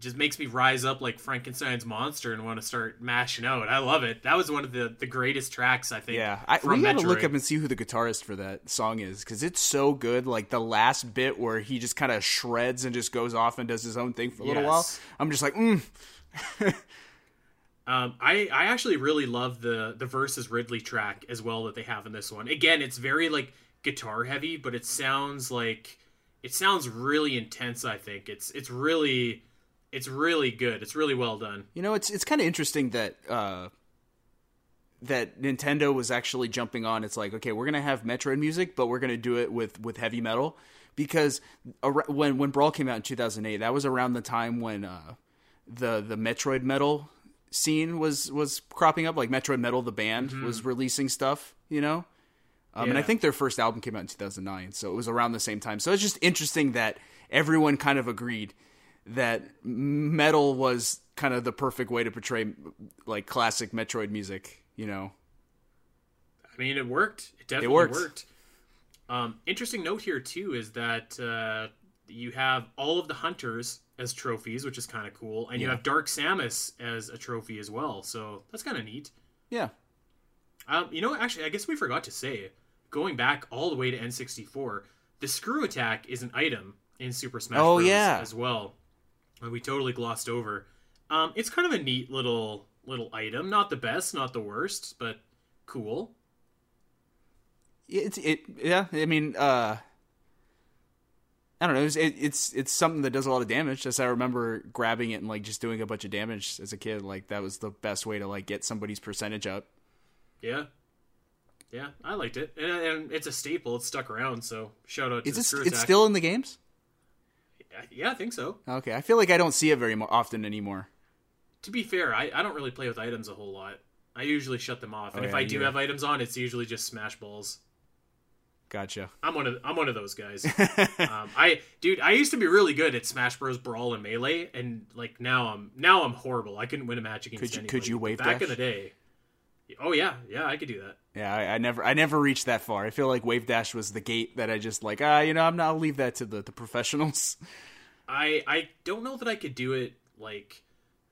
it just makes me rise up like Frankenstein's monster and want to start mashing out. I love it. That was one of the the greatest tracks I think. Yeah, I, from we gotta look up and see who the guitarist for that song is because it's so good. Like the last bit where he just kind of shreds and just goes off and does his own thing for a little while. I'm just like, mm. Um, I I actually really love the the versus Ridley track as well that they have in this one. Again, it's very like guitar heavy, but it sounds like it sounds really intense. I think it's it's really it's really good. It's really well done. You know, it's it's kind of interesting that uh, that Nintendo was actually jumping on. It's like, okay, we're gonna have Metroid music, but we're gonna do it with with heavy metal because when when Brawl came out in 2008, that was around the time when uh, the the Metroid metal scene was was cropping up. Like Metroid Metal, the band, mm-hmm. was releasing stuff. You know. Um, yeah. And I think their first album came out in 2009, so it was around the same time. So it's just interesting that everyone kind of agreed that metal was kind of the perfect way to portray like classic Metroid music, you know. I mean, it worked. It definitely it worked. worked. Um, interesting note here too is that uh, you have all of the hunters as trophies, which is kind of cool, and yeah. you have Dark Samus as a trophy as well. So that's kind of neat. Yeah. Um, you know, actually, I guess we forgot to say, going back all the way to N64, the screw attack is an item in Super Smash oh, Bros. yeah. as well we totally glossed over. Um, it's kind of a neat little little item. Not the best, not the worst, but cool. It's it yeah. I mean, uh, I don't know. It's, it, it's it's something that does a lot of damage. As I remember grabbing it and like just doing a bunch of damage as a kid. Like that was the best way to like get somebody's percentage up. Yeah, yeah, I liked it, and, and it's a staple. It's stuck around. So shout out. to Is it, it's still in the games? Yeah, I think so. Okay, I feel like I don't see it very often anymore. To be fair, I, I don't really play with items a whole lot. I usually shut them off, and oh, if I do have items on, it's usually just smash balls. Gotcha. I'm one of I'm one of those guys. um, I dude, I used to be really good at Smash Bros. Brawl and Melee, and like now I'm now I'm horrible. I couldn't win a match against could you, anybody. Could you wave back dash? in the day? Oh yeah, yeah, I could do that. Yeah, I, I, never I never reached that far. I feel like wave dash was the gate that I just like ah you know I'm not I'll leave that to the the professionals. I I don't know that I could do it like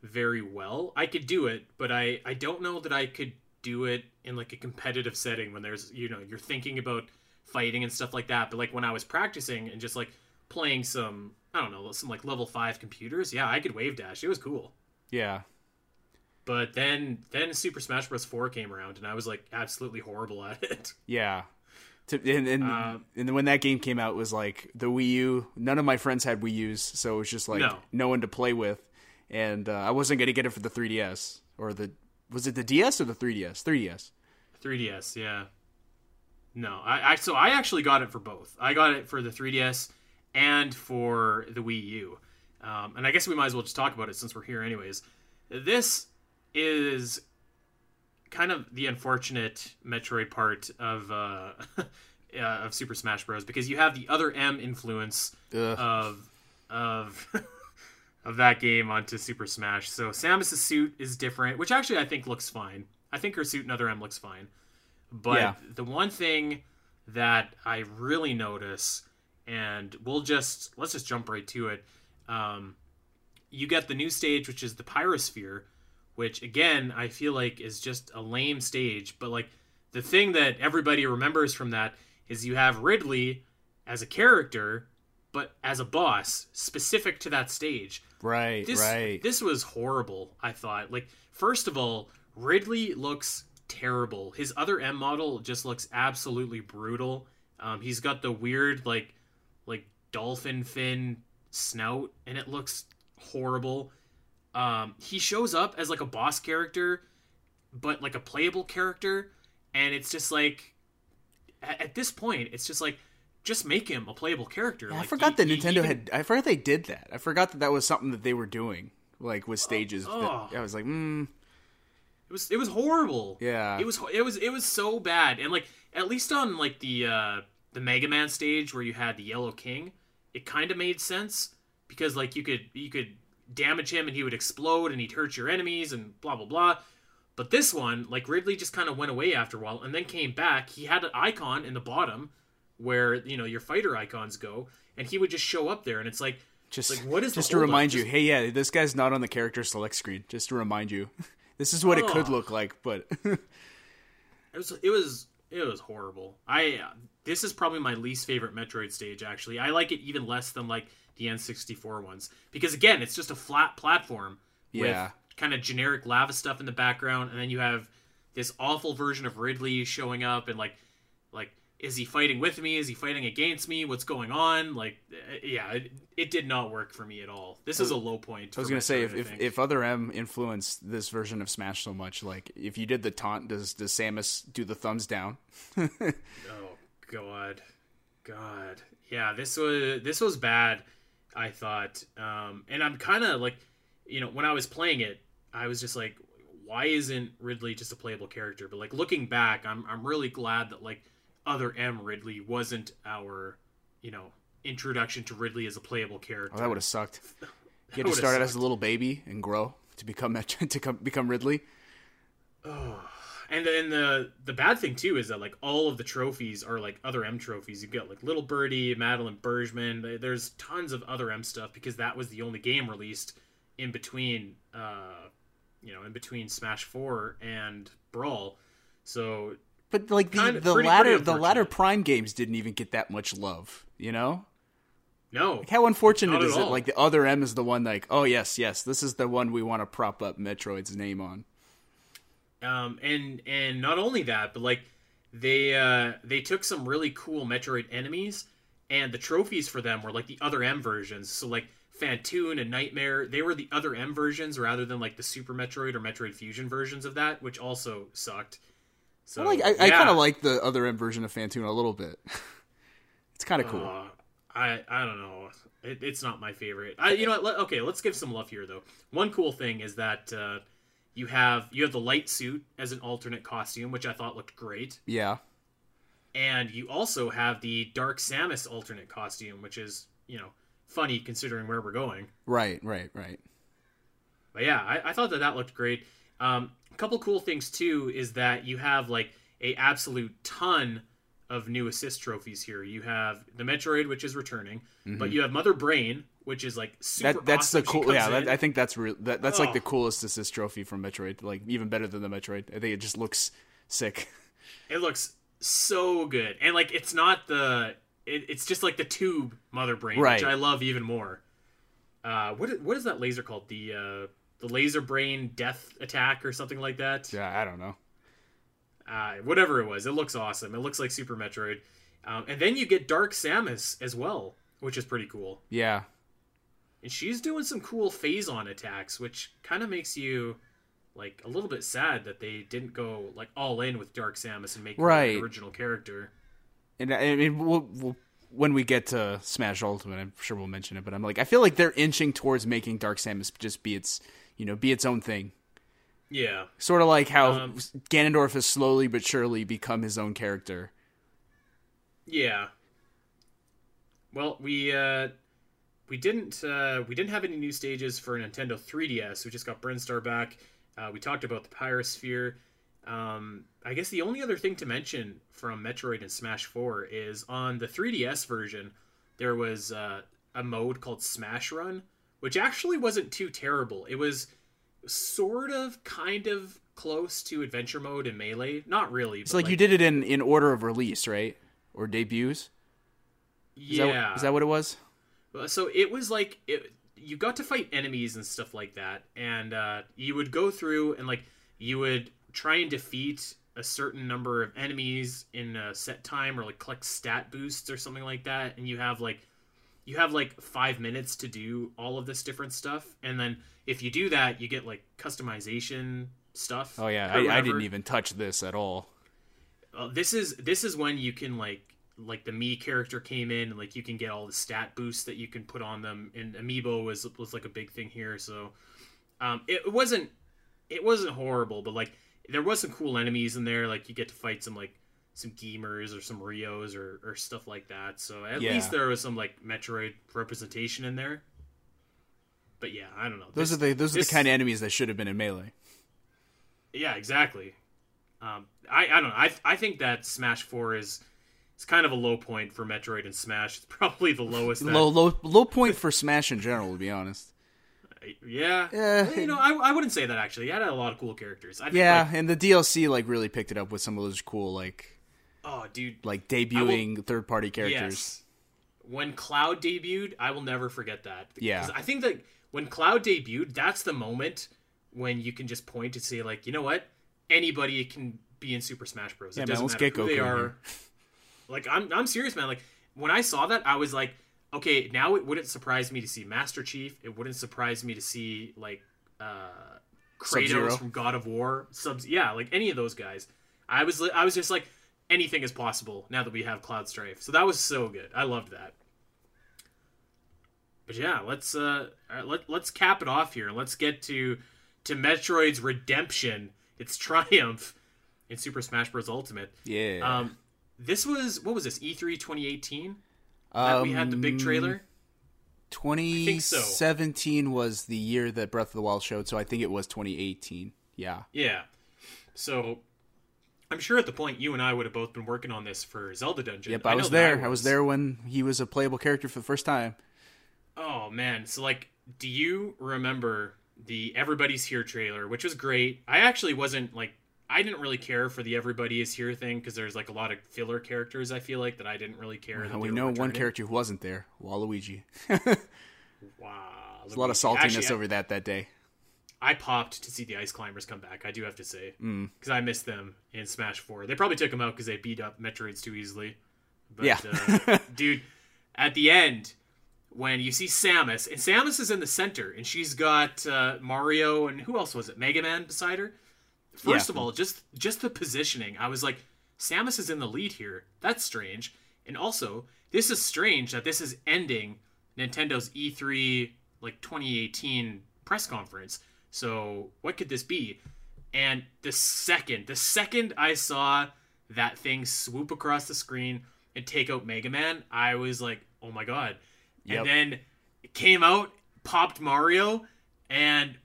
very well. I could do it, but I I don't know that I could do it in like a competitive setting when there's you know you're thinking about fighting and stuff like that. But like when I was practicing and just like playing some I don't know some like level five computers, yeah, I could wave dash. It was cool. Yeah. But then then Super Smash Bros. Four came around and I was like absolutely horrible at it. Yeah. To, and and, uh, and when that game came out, it was like the Wii U. None of my friends had Wii U's, so it was just like no, no one to play with, and uh, I wasn't going to get it for the 3DS or the was it the DS or the 3DS? 3DS. 3DS, yeah. No, I, I so I actually got it for both. I got it for the 3DS and for the Wii U, um, and I guess we might as well just talk about it since we're here, anyways. This is kind of the unfortunate Metroid part of uh, uh, of Super Smash Bros. because you have the other M influence Ugh. of of of that game onto Super Smash. So Samus's suit is different, which actually I think looks fine. I think her suit in Other M looks fine. But yeah. the one thing that I really notice, and we'll just let's just jump right to it. Um, you get the new stage, which is the Pyrosphere, which again I feel like is just a lame stage. But like the thing that everybody remembers from that is you have Ridley as a character, but as a boss specific to that stage. Right, this, right. This was horrible. I thought. Like first of all, Ridley looks terrible. His other M model just looks absolutely brutal. Um, he's got the weird like like dolphin fin snout, and it looks horrible. Um, he shows up as like a boss character, but like a playable character, and it's just like at, this point, it's just like just make him a playable character. Yeah, like, I forgot he, that Nintendo even... had. I forgot they did that. I forgot that that was something that they were doing, like with stages. Oh, that, I was like, hmm. It was it was horrible. Yeah. It was it was it was so bad. And like at least on like the uh the Mega Man stage where you had the Yellow King, it kind of made sense because like you could you could damage him and he would explode and he'd hurt your enemies and blah blah blah. But this one, like Ridley just kind of went away after a while and then came back. He had an icon in the bottom where, you know, your fighter icons go, and he would just show up there and it's like just like what is just to remind you, hey yeah, this guy's not on the character select screen. Just to remind you. this is what oh. it could oh. look like, but it was it was it was horrible. I uh, this is probably my least favorite Metroid stage actually. I like it even less than like the N64 ones because again, it's just a flat platform yeah. with kind of generic lava stuff in the background, and then you have this awful version of Ridley showing up and like like is he fighting with me? Is he fighting against me? What's going on? Like, uh, yeah, it, it did not work for me at all. This is a low point. I was gonna say if, if, if other M influenced this version of Smash so much, like if you did the taunt, does does Samus do the thumbs down? oh god, God, yeah, this was this was bad. I thought, um, and I'm kind of like, you know, when I was playing it, I was just like, why isn't Ridley just a playable character? But like looking back, I'm I'm really glad that like other M Ridley wasn't our, you know, introduction to Ridley as a playable character. Oh, that would have sucked. You had to start out as a little baby and grow to become to come, become Ridley. And then the the bad thing too is that like all of the trophies are like other M trophies. You've got like Little Birdie, Madeline Bergman. There's tons of other M stuff because that was the only game released in between, uh, you know, in between Smash Four and Brawl. So But like the, Kinda- the pretty- latter pretty the latter. Prime games didn't even get that much love. You know, no, like how unfortunate is it? all. Like the other M is the one like, oh yes, yes, this is the one we want to prop up Metroid's name on. Um, and and not only that, but like they uh, they took some really cool Metroid enemies, and the trophies for them were like the other M versions. So like Fantoon and Nightmare, they were the other M versions rather than like the Super Metroid or Metroid Fusion versions of that, which also sucked. So I like I, I kind of like the other M version of Fantoon a little bit. it's kind of cool. Uh, I I don't know. It, it's not my favorite. I you know what? Let, okay, let's give some love here though. One cool thing is that uh, you have you have the light suit as an alternate costume, which I thought looked great, yeah, and you also have the Dark Samus alternate costume, which is you know funny considering where we're going. right, right, right. But yeah, I, I thought that that looked great. Um, a couple cool things too is that you have like a absolute ton of new assist trophies here. You have the Metroid, which is returning, but you have Mother Brain, which is like super. That that's awesome. the cool. Yeah, that, I think that's real. That, that's like the Oh. coolest assist trophy from Metroid. Like even better than the Metroid. I think it just looks sick. it looks so good, and like it's not the. It, it's just like the tube Mother Brain, Right. which I love even more. Uh, what is, what is that laser called? The uh, the laser brain death attack or something like that. Yeah, I don't know. uh, whatever it was. It looks awesome. It looks like Super Metroid. Um, and then you get Dark Samus as well, which is pretty cool. Yeah, And she's doing some cool Phazon attacks, which kind of makes you like a little bit sad that they didn't go like all in with Dark Samus and make her Right. an original character. and I mean, we'll, we'll, when we get to Smash Ultimate, I'm sure we'll mention it. But I'm like, I feel like they're inching towards making Dark Samus just be its, you know, be its own thing. Yeah. Sort of like how Um, Ganondorf has slowly but surely become his own character. Yeah. Well, we uh we didn't uh we didn't have any new stages for Nintendo 3DS. We just got Brinstar back. Uh, we talked about the Pyrosphere. Um, I guess the only other thing to mention from Metroid and Smash 4 is on the 3DS version, there was uh, a mode called Smash Run, which actually wasn't too terrible. It was sort of, kind of close to Adventure Mode and Melee. Not really. It's like, you did it in in order of release, right, or debuts. Is Yeah. that, is that what it was? Uh, so it was like it, you got to fight enemies and stuff like that and uh, you would go through and like you would try and defeat a certain number of enemies in a set time or like collect stat boosts or something like that and you have like you have like five minutes to do all of this different stuff and then if you do that you get like customization stuff Oh yeah, I, I didn't even touch this at all. Uh, this is this is when you can like like the me character came in and like you can get all the stat boosts that you can put on them and amiibo was was like a big thing here so um it wasn't it wasn't horrible but like there was some cool enemies in there like you get to fight some like some Geemers or some Reos or, or stuff like that so at Yeah. least there was some like metroid representation in there but yeah i don't know Those This- are the those are the kind of enemies that should have been in melee. yeah, exactly. Um, I I don't know. I I think that Smash Four is it's kind of a low point for Metroid and Smash. It's probably the lowest. That, Low low low point for Smash in general, to be honest. Yeah. Yeah. You know, I, I wouldn't say that actually. It had a lot of cool characters. I think, Yeah, like- and the DLC like really picked it up with some of those cool like oh, dude. like debuting third party characters. Yes. When Cloud debuted, I will never forget that. Yeah. I think that when Cloud debuted, that's the moment when you can just point and say like, you know what, anybody can be in Super Smash Bros. It Yeah, man, doesn't let's matter get who they Goku in are. here. Like I'm I'm serious, man. Like when I saw that, I was like, okay, now it wouldn't surprise me to see Master Chief. It wouldn't surprise me to see like uh Kratos Sub-Zero. from God of War, subs. Yeah, like any of those guys. I was I was just like anything is possible now that we have Cloud Strife. So that was so good. I loved that. But yeah, let's uh let let's cap it off here. Let's get to to Metroid's redemption, its triumph in Super Smash Bros. Ultimate. Yeah. Um, this was what was this E E3 2018 that we had the big Um, trailer. think so. 2017 was the year that Breath of the Wild showed, so I think it was 2018. Yeah. Yeah. So I'm sure at the point you and I would have both been working on this for Zelda Dungeon. Yep, I, know was there. I was there when he was a playable character for the first time. Oh man, so like, do you remember the Everybody's Here trailer, which was great? I actually wasn't like, I didn't really care for the Everybody is Here thing because there's like a lot of filler characters. I feel like that I didn't really care. And we know one character who wasn't there, Waluigi. Wow, There's a lot of saltiness Actually, over that that day. I popped to see the Ice Climbers come back. I do have to say Mm. because I missed them in Smash Four. They probably took them out because they beat up Metroids too easily. But, Yeah. uh, dude, at the end when you see Samus and Samus is in the center and she's got uh, Mario and who else was it? Mega Man beside her. First Yeah. of all, just just the positioning. I was like, Samus is in the lead here. That's strange. And also, this is strange that this is ending Nintendo's E3 like 2018 press conference. So, what could this be? And the second, the second I saw that thing swoop across the screen and take out Mega Man, I was like, "Oh my god." Yep. And then it came out, popped Mario, and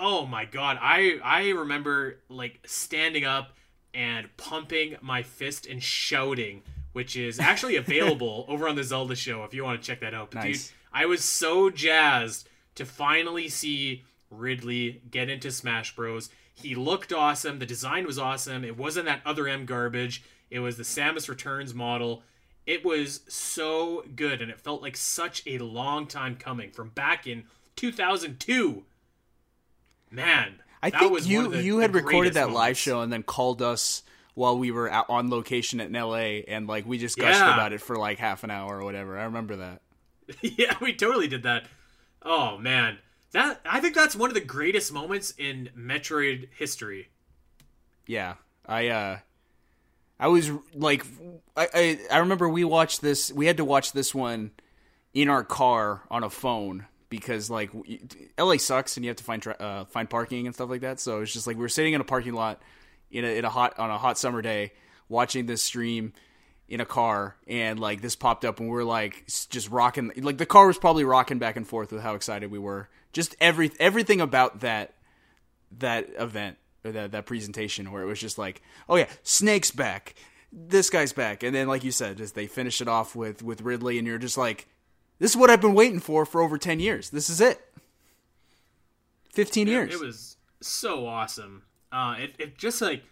oh my god, I I remember like standing up and pumping my fist and shouting, which is actually available over on the Zelda show if you want to check that out. But Nice. dude, I was so jazzed to finally see Ridley get into Smash Bros. He looked awesome. The design was awesome. It wasn't that other M garbage. It was the Samus Returns model. It was so good, and it felt like such a long time coming from back in 2002. Man, I think you you had recorded that live show and then called us while we were out on location in LA and like we just gushed Yeah. about it for like half an hour or whatever. I remember that. yeah, we totally did that. Oh man, that I think that's one of the greatest moments in Metroid history. Yeah. I uh I was like I, I I remember we watched this we had to watch this one in our car on a phone because like LA sucks and you have to find uh, find parking and stuff like that. So it's just like we were sitting in a parking lot in a in a hot on a hot summer day watching this stream in a car and like this popped up and we were like just rocking like the car was probably rocking back and forth with how excited we were. Just every everything about that that event or that that presentation where it was just like, oh yeah, Snake's back, this guy's back, and then like you said, as they finish it off with with Ridley, and you're just like, this is what I've been waiting for for over ten years. This is it. Fifteen It- years. It, was so awesome. Uh, it it just like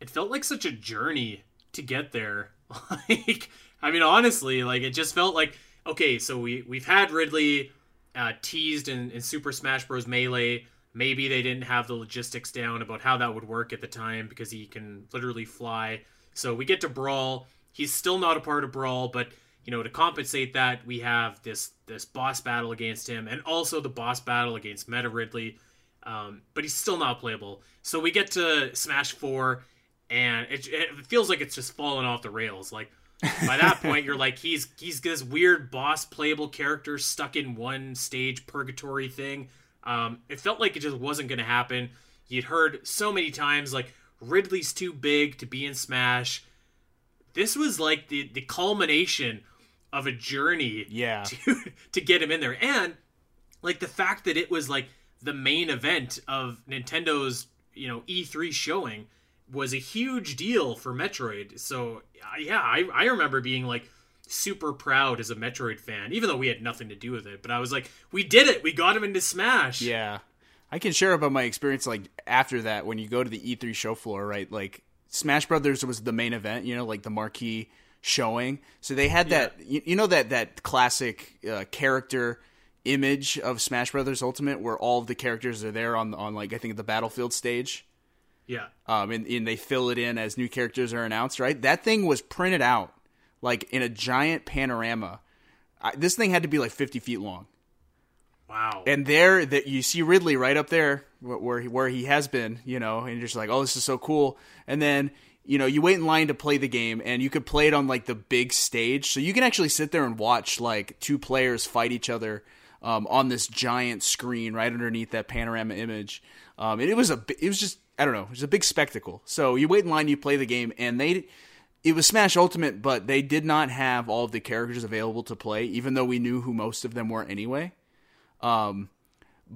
it felt like such a journey to get there. Like I mean, honestly, like it just felt like okay. So we we've had Ridley uh, teased in, in Super Smash Bros. Melee. Maybe they didn't have the logistics down about how that would work at the time because he can literally fly. So we get to Brawl. He's still not a part of Brawl, but you know to compensate that, we have this this boss battle against him, and also the boss battle against Meta Ridley. Um, but he's still not playable. So we get to Smash Four, and it, it feels like it's just falling off the rails. Like by that point, you're like he's he's this weird boss playable character stuck in one stage purgatory thing. Um, it felt like it just wasn't going to happen. You'd heard so many times like Ridley's too big to be in Smash. This was like the the culmination of a journey Yeah. to to get him in there and like the fact that it was like the main event of Nintendo's you know E3 showing was a huge deal for Metroid. So yeah, I I remember being like super proud as a Metroid fan, even though we had nothing to do with it. But I was like, we did it. We got him into Smash. Yeah. I can share about my experience like after that when you go to the E3 show floor, right? Like Smash Brothers was the main event, you know, like the marquee showing. So they had that you, you know that that classic uh, character image of Smash Brothers Ultimate where all of the characters are there on on like I think the battlefield stage. Yeah. Um and, and they fill it in as new characters are announced, right? That thing was printed out like in a giant panorama. I, this thing had to be like 50 feet long. Wow. And there, that you see Ridley right up there, wh- where he, where he has been, you know, and you're just like, oh, this is so cool. And then, you know, you wait in line to play the game, and you could play it on like the big stage, so you can actually sit there and watch like two players fight each other um, on this giant screen right underneath that panorama image. Um, and it was a, it was just, I don't know, it was a big spectacle. So you wait in line, you play the game, and they. It was Smash Ultimate, but they did not have all of the characters available to play, even though we knew who most of them were anyway. Um,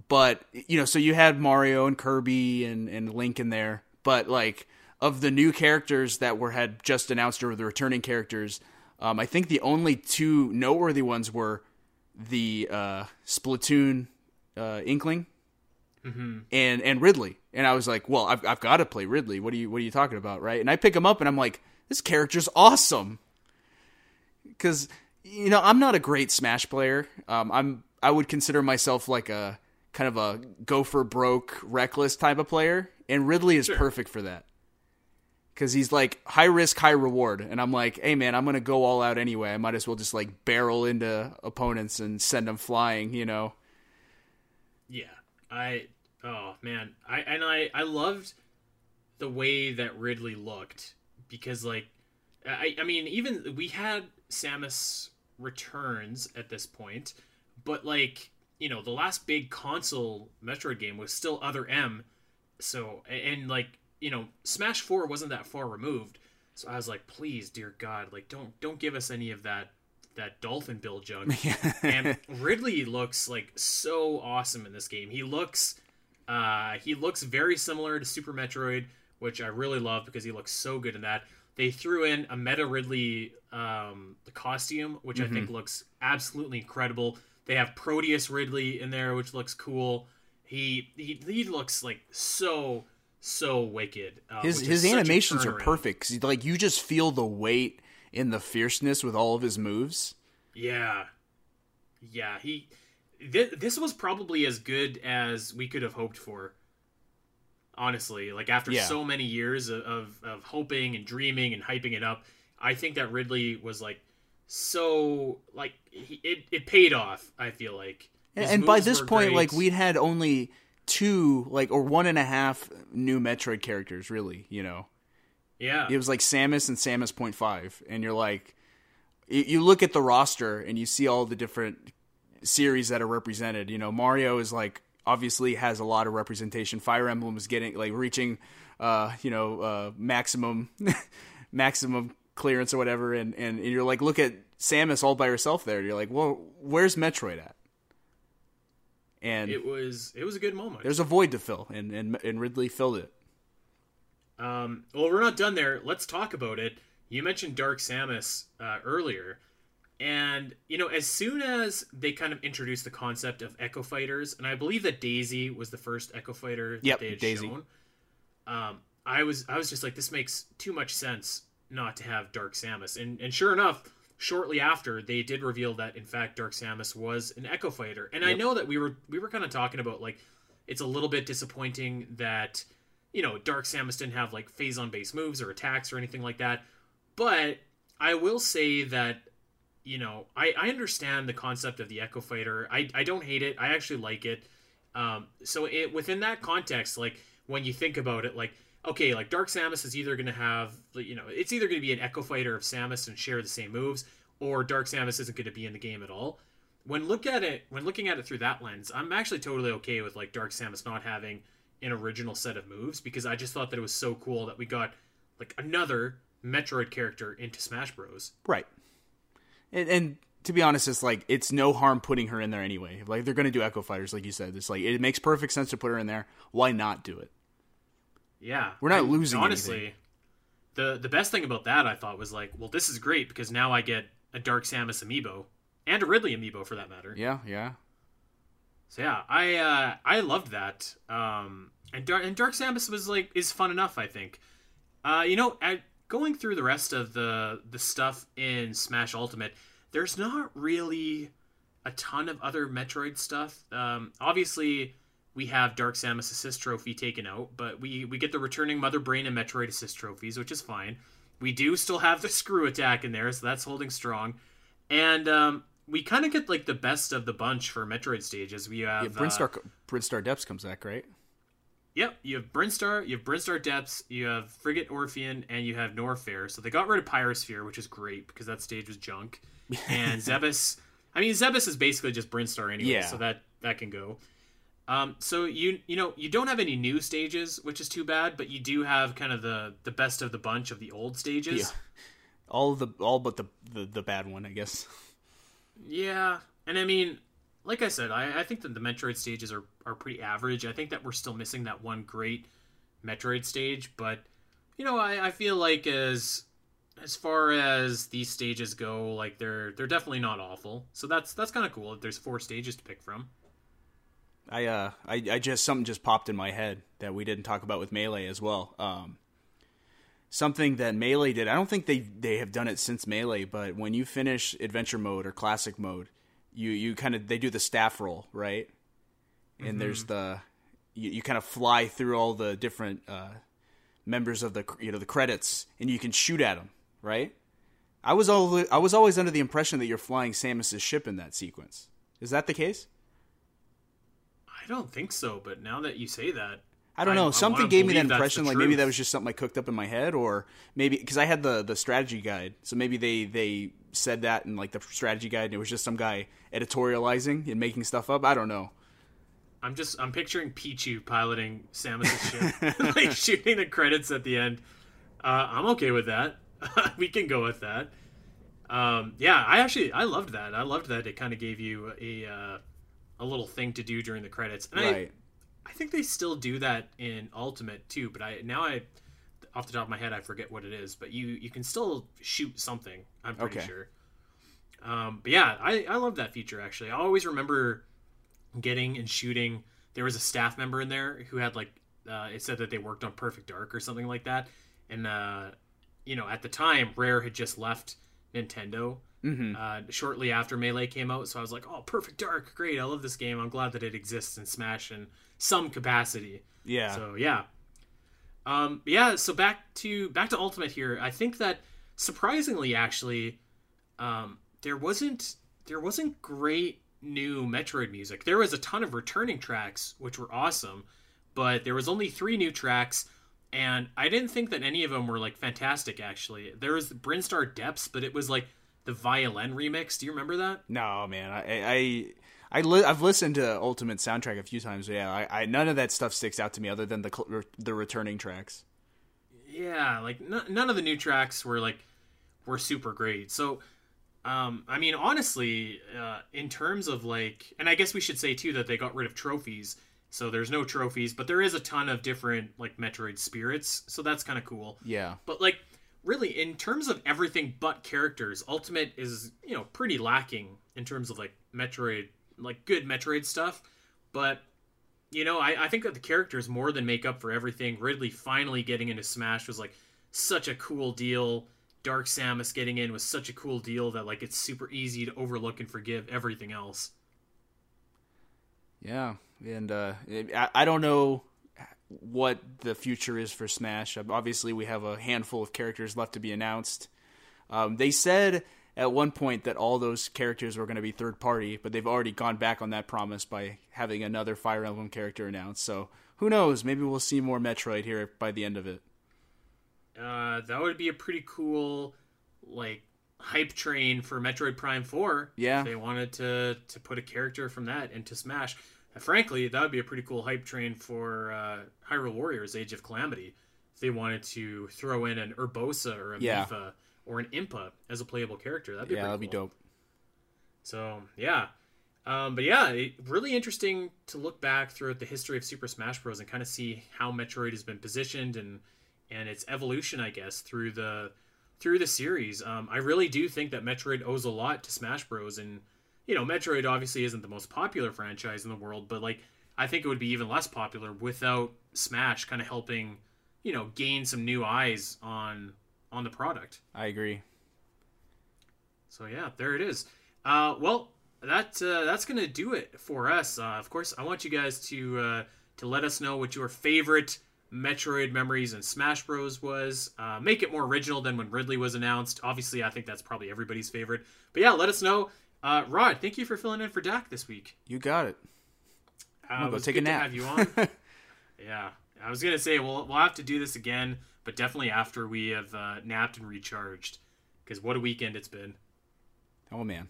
but you know, so you had Mario and Kirby and and Link in there, but like of the new characters that were had just announced or the returning characters, um, I think the only two noteworthy ones were the uh, Splatoon uh, Inkling and and Ridley. And I was like, well, I've I've got to play Ridley. What are you what are you talking about, right? And I pick him up and I'm like, this character's awesome. Because you know I'm not a great Smash player. Um, I'm I would consider myself like a kind of a go for broke, reckless type of player, and Ridley is perfect for that. Because he's like high risk, high reward, and I'm like, hey man, I'm gonna go all out anyway. I might as well just like barrel into opponents and send them flying, you know. Yeah, I oh man, I and I I loved the way that Ridley looked because like I I mean even we had Samus returns at this point, but like you know the last big console Metroid game was still Other M, so and like you know Smash Four wasn't that far removed, so I was like, please, dear God, like don't don't give us any of that that dolphin bill junk. and Ridley looks like so awesome in this game. He looks uh he looks very similar to Super Metroid, which I really love because he looks so good in that. They threw in a Meta Ridley um the costume, which I think looks absolutely incredible. They have Proteus Ridley in there, which looks cool. He he, he looks like so so wicked. Uh, His his animations are perfect. like you just feel the weight and the fierceness with all of his moves. Yeah, yeah. He th- this was probably as good as we could have hoped for. Honestly, like after Yeah. so many years of, of of hoping and dreaming and hyping it up, I think that Ridley was like so like he, it it paid off. I feel like, And, His and by this point, great. like we'd had only two, like or one and a half new Metroid characters, really. You know, yeah, it was like Samus and Samus Point Five, and you're like, you, you look at the roster and you see all the different series that are represented. You know, Mario is like obviously has a lot of representation. Fire Emblem is getting like reaching, uh, you know, uh, maximum, maximum clearance or whatever, and, and and you're like, look at Samus all by herself there. You're like, well, where's Metroid at? And it was it was a good moment. there's a void to fill, and and and Ridley filled it. Um, well, we're not done there. Let's talk about it. You mentioned Dark Samus uh, earlier, and you know, as soon as they kind of introduced the concept of Echo Fighters, and I believe that Daisy was the first Echo Fighter that Yep, they had Daisy. shown. Um, I was I was just like, this makes too much sense not to have Dark Samus, and and sure enough, shortly after they did reveal that in fact Dark Samus was an Echo Fighter, and I know that we were we were kind of talking about like it's a little bit disappointing that you know Dark Samus didn't have like Phazon base moves or attacks or anything like that, but I will say that you know I I understand the concept of the Echo Fighter. I I don't hate it. I actually like it. Um, so it within that context, like when you think about it, like okay, like Dark Samus is either going to have, you know, it's either going to be an Echo Fighter of Samus and share the same moves, or Dark Samus isn't going to be in the game at all. When look at it, when looking at it through that lens, I'm actually totally okay with like Dark Samus not having an original set of moves because I just thought that it was so cool that we got like another Metroid character into Smash Bros. Right. And, and to be honest, it's like it's no harm putting her in there anyway. Like they're going to do Echo Fighters, like you said. It's like it makes perfect sense to put her in there. Why not do it? Yeah, We're not I- losing Honestly, anything. the the best thing about that I thought was like, well, this is great because now I get a Dark Samus amiibo and a Ridley amiibo for that matter. Yeah, yeah. So yeah, I uh, I loved that. Um, and Dark and Dark Samus was like is fun enough. I think. Uh, you know, at, going through the rest of the the stuff in Smash Ultimate, there's not really a ton of other Metroid stuff. Um, obviously, we have Dark Samus Assist Trophy taken out, but we we get the returning Mother Brain and Metroid Assist trophies, which is fine. we do still have the screw attack in there, so that's holding strong. And um, we kind of get like the best of the bunch for Metroid stages. We have yeah, Brinstar, uh, Brinstar Depths comes back, right? Yep, you have Brinstar, you have Brinstar Depths, you have Frigate Orpheon, and you have Norfair. So they got rid of Pyrosphere, which is great because that stage was junk. And Zebes, I mean Zebes is basically just Brinstar anyway, yeah. so that that can go. Um, so you you know you don't have any new stages, which is too bad, but you do have kind of the the best of the bunch of the old stages. Yeah. All the all but the, the the bad one, I guess. Yeah, and I mean, like I said, I, I think that the Metroid stages are are pretty average. I think that we're still missing that one great Metroid stage, but you know, I, I feel like as as far as these stages go, like they're they're definitely not awful. So that's that's kind of cool. That there's four stages to pick from. I uh I, I just something just popped in my head that we didn't talk about with Melee as well. Um something that Melee did. I don't think they they have done it since Melee, but when you finish adventure mode or classic mode, you you kind of they do the staff roll, right? And mm-hmm. there's the you, you kind of fly through all the different uh members of the you know the credits and you can shoot at them, right? I was all I was always under the impression that you're flying Samus's ship in that sequence. Is that the case? I don't think so, but now that you say that, I don't know. I, something I gave me that impression, like maybe that was just something I cooked up in my head, or maybe because I had the the strategy guide, so maybe they they said that in like the strategy guide, and it was just some guy editorializing and making stuff up. I don't know. I'm just I'm picturing Pichu piloting Samus's ship, like shooting the credits at the end. Uh, I'm okay with that. we can go with that. Um, yeah, I actually I loved that. I loved that it kind of gave you a uh, a little thing to do during the credits. And right. I, I think they still do that in Ultimate too. But I now I, off the top of my head, I forget what it is. But you you can still shoot something. I'm pretty okay. sure. Um, but yeah, I I love that feature actually. I always remember getting and shooting. There was a staff member in there who had like uh, it said that they worked on Perfect Dark or something like that, and uh, you know at the time Rare had just left Nintendo mm-hmm. uh, shortly after Melee came out. So I was like, oh, Perfect Dark, great! I love this game. I'm glad that it exists in Smash in some capacity. Yeah. So yeah, um, yeah. So back to back to Ultimate here. I think that surprisingly, actually, um, there wasn't there wasn't great new Metroid music. There was a ton of returning tracks, which were awesome, but there was only three new tracks and I didn't think that any of them were like fantastic. Actually, there was Brinstar Depths, but it was like the violin remix. Do you remember that? No, man. I I, I li- I've listened to Ultimate soundtrack a few times. But yeah, I, I, none of that stuff sticks out to me other than the the returning tracks. Yeah, like n- none of the new tracks were like were super great. So, um, I mean, honestly, uh, in terms of like, and I guess we should say too that they got rid of trophies. So there's no trophies, but there is a ton of different like Metroid spirits. So that's kind of cool. Yeah. But like really in terms of everything but characters ultimate is you know pretty lacking in terms of like metroid like good metroid stuff. But you know I, I think that the characters more than make up for everything. Ridley finally getting into smash was like such a cool deal. Dark samus getting in was such a cool deal that like it's super easy to overlook and forgive everything else. Yeah and uh i, I don't know what the future is for Smash. Obviously, we have a handful of characters left to be announced. Um, they said at one point that all those characters were going to be third party, but they've already gone back on that promise by having another Fire Emblem character announced. So who knows? Maybe we'll see more Metroid here by the end of it. Uh, that would be a pretty cool, like hype train for Metroid Prime Four. Yeah, if they wanted to to put a character from that into Smash frankly, that would be a pretty cool hype train for uh, Hyrule Warriors: Age of Calamity. If they wanted to throw in an Urbosa or a yeah. Mipha or an Impa as a playable character, that'd be yeah, that'd cool. be dope. So yeah, um, but yeah, it, really interesting to look back throughout the history of Super Smash Bros. and kind of see how Metroid has been positioned and and its evolution, I guess, through the through the series. Um, I really do think that Metroid owes a lot to Smash Bros. and you know, Metroid obviously isn't the most popular franchise in the world, but like I think it would be even less popular without Smash kind of helping, you know, gain some new eyes on on the product. I agree. So yeah, there it is. Uh, well, that uh, that's gonna do it for us. Uh, of course, I want you guys to uh, to let us know what your favorite Metroid Memories and Smash Bros was. Uh, make it more original than when Ridley was announced. Obviously, I think that's probably everybody's favorite. But yeah, let us know. Uh, Rod, thank you for filling in for Dak this week. You got it. Uh, I'm gonna go take a nap. have you on. yeah, I was gonna say we'll we'll have to do this again, but definitely after we have uh, napped and recharged. Because what a weekend it's been. oh man.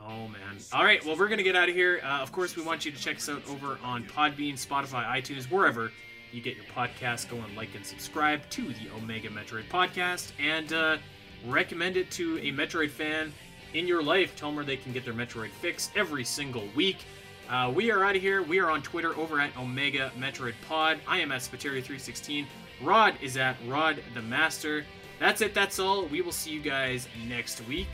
Oh man! All right, well we're gonna get out of here. Uh, of course, we want you to check us out over on Podbean, Spotify, iTunes, wherever you get your podcast. Go and like and subscribe to the Omega Metroid podcast, and uh, recommend it to a Metroid fan in your life. Tell them where they can get their Metroid fix every single week. Uh, we are out of here. We are on Twitter over at Omega Metroid Pod. I am at Spateri316. Rod is at Rod the Master. That's it. That's all. We will see you guys next week.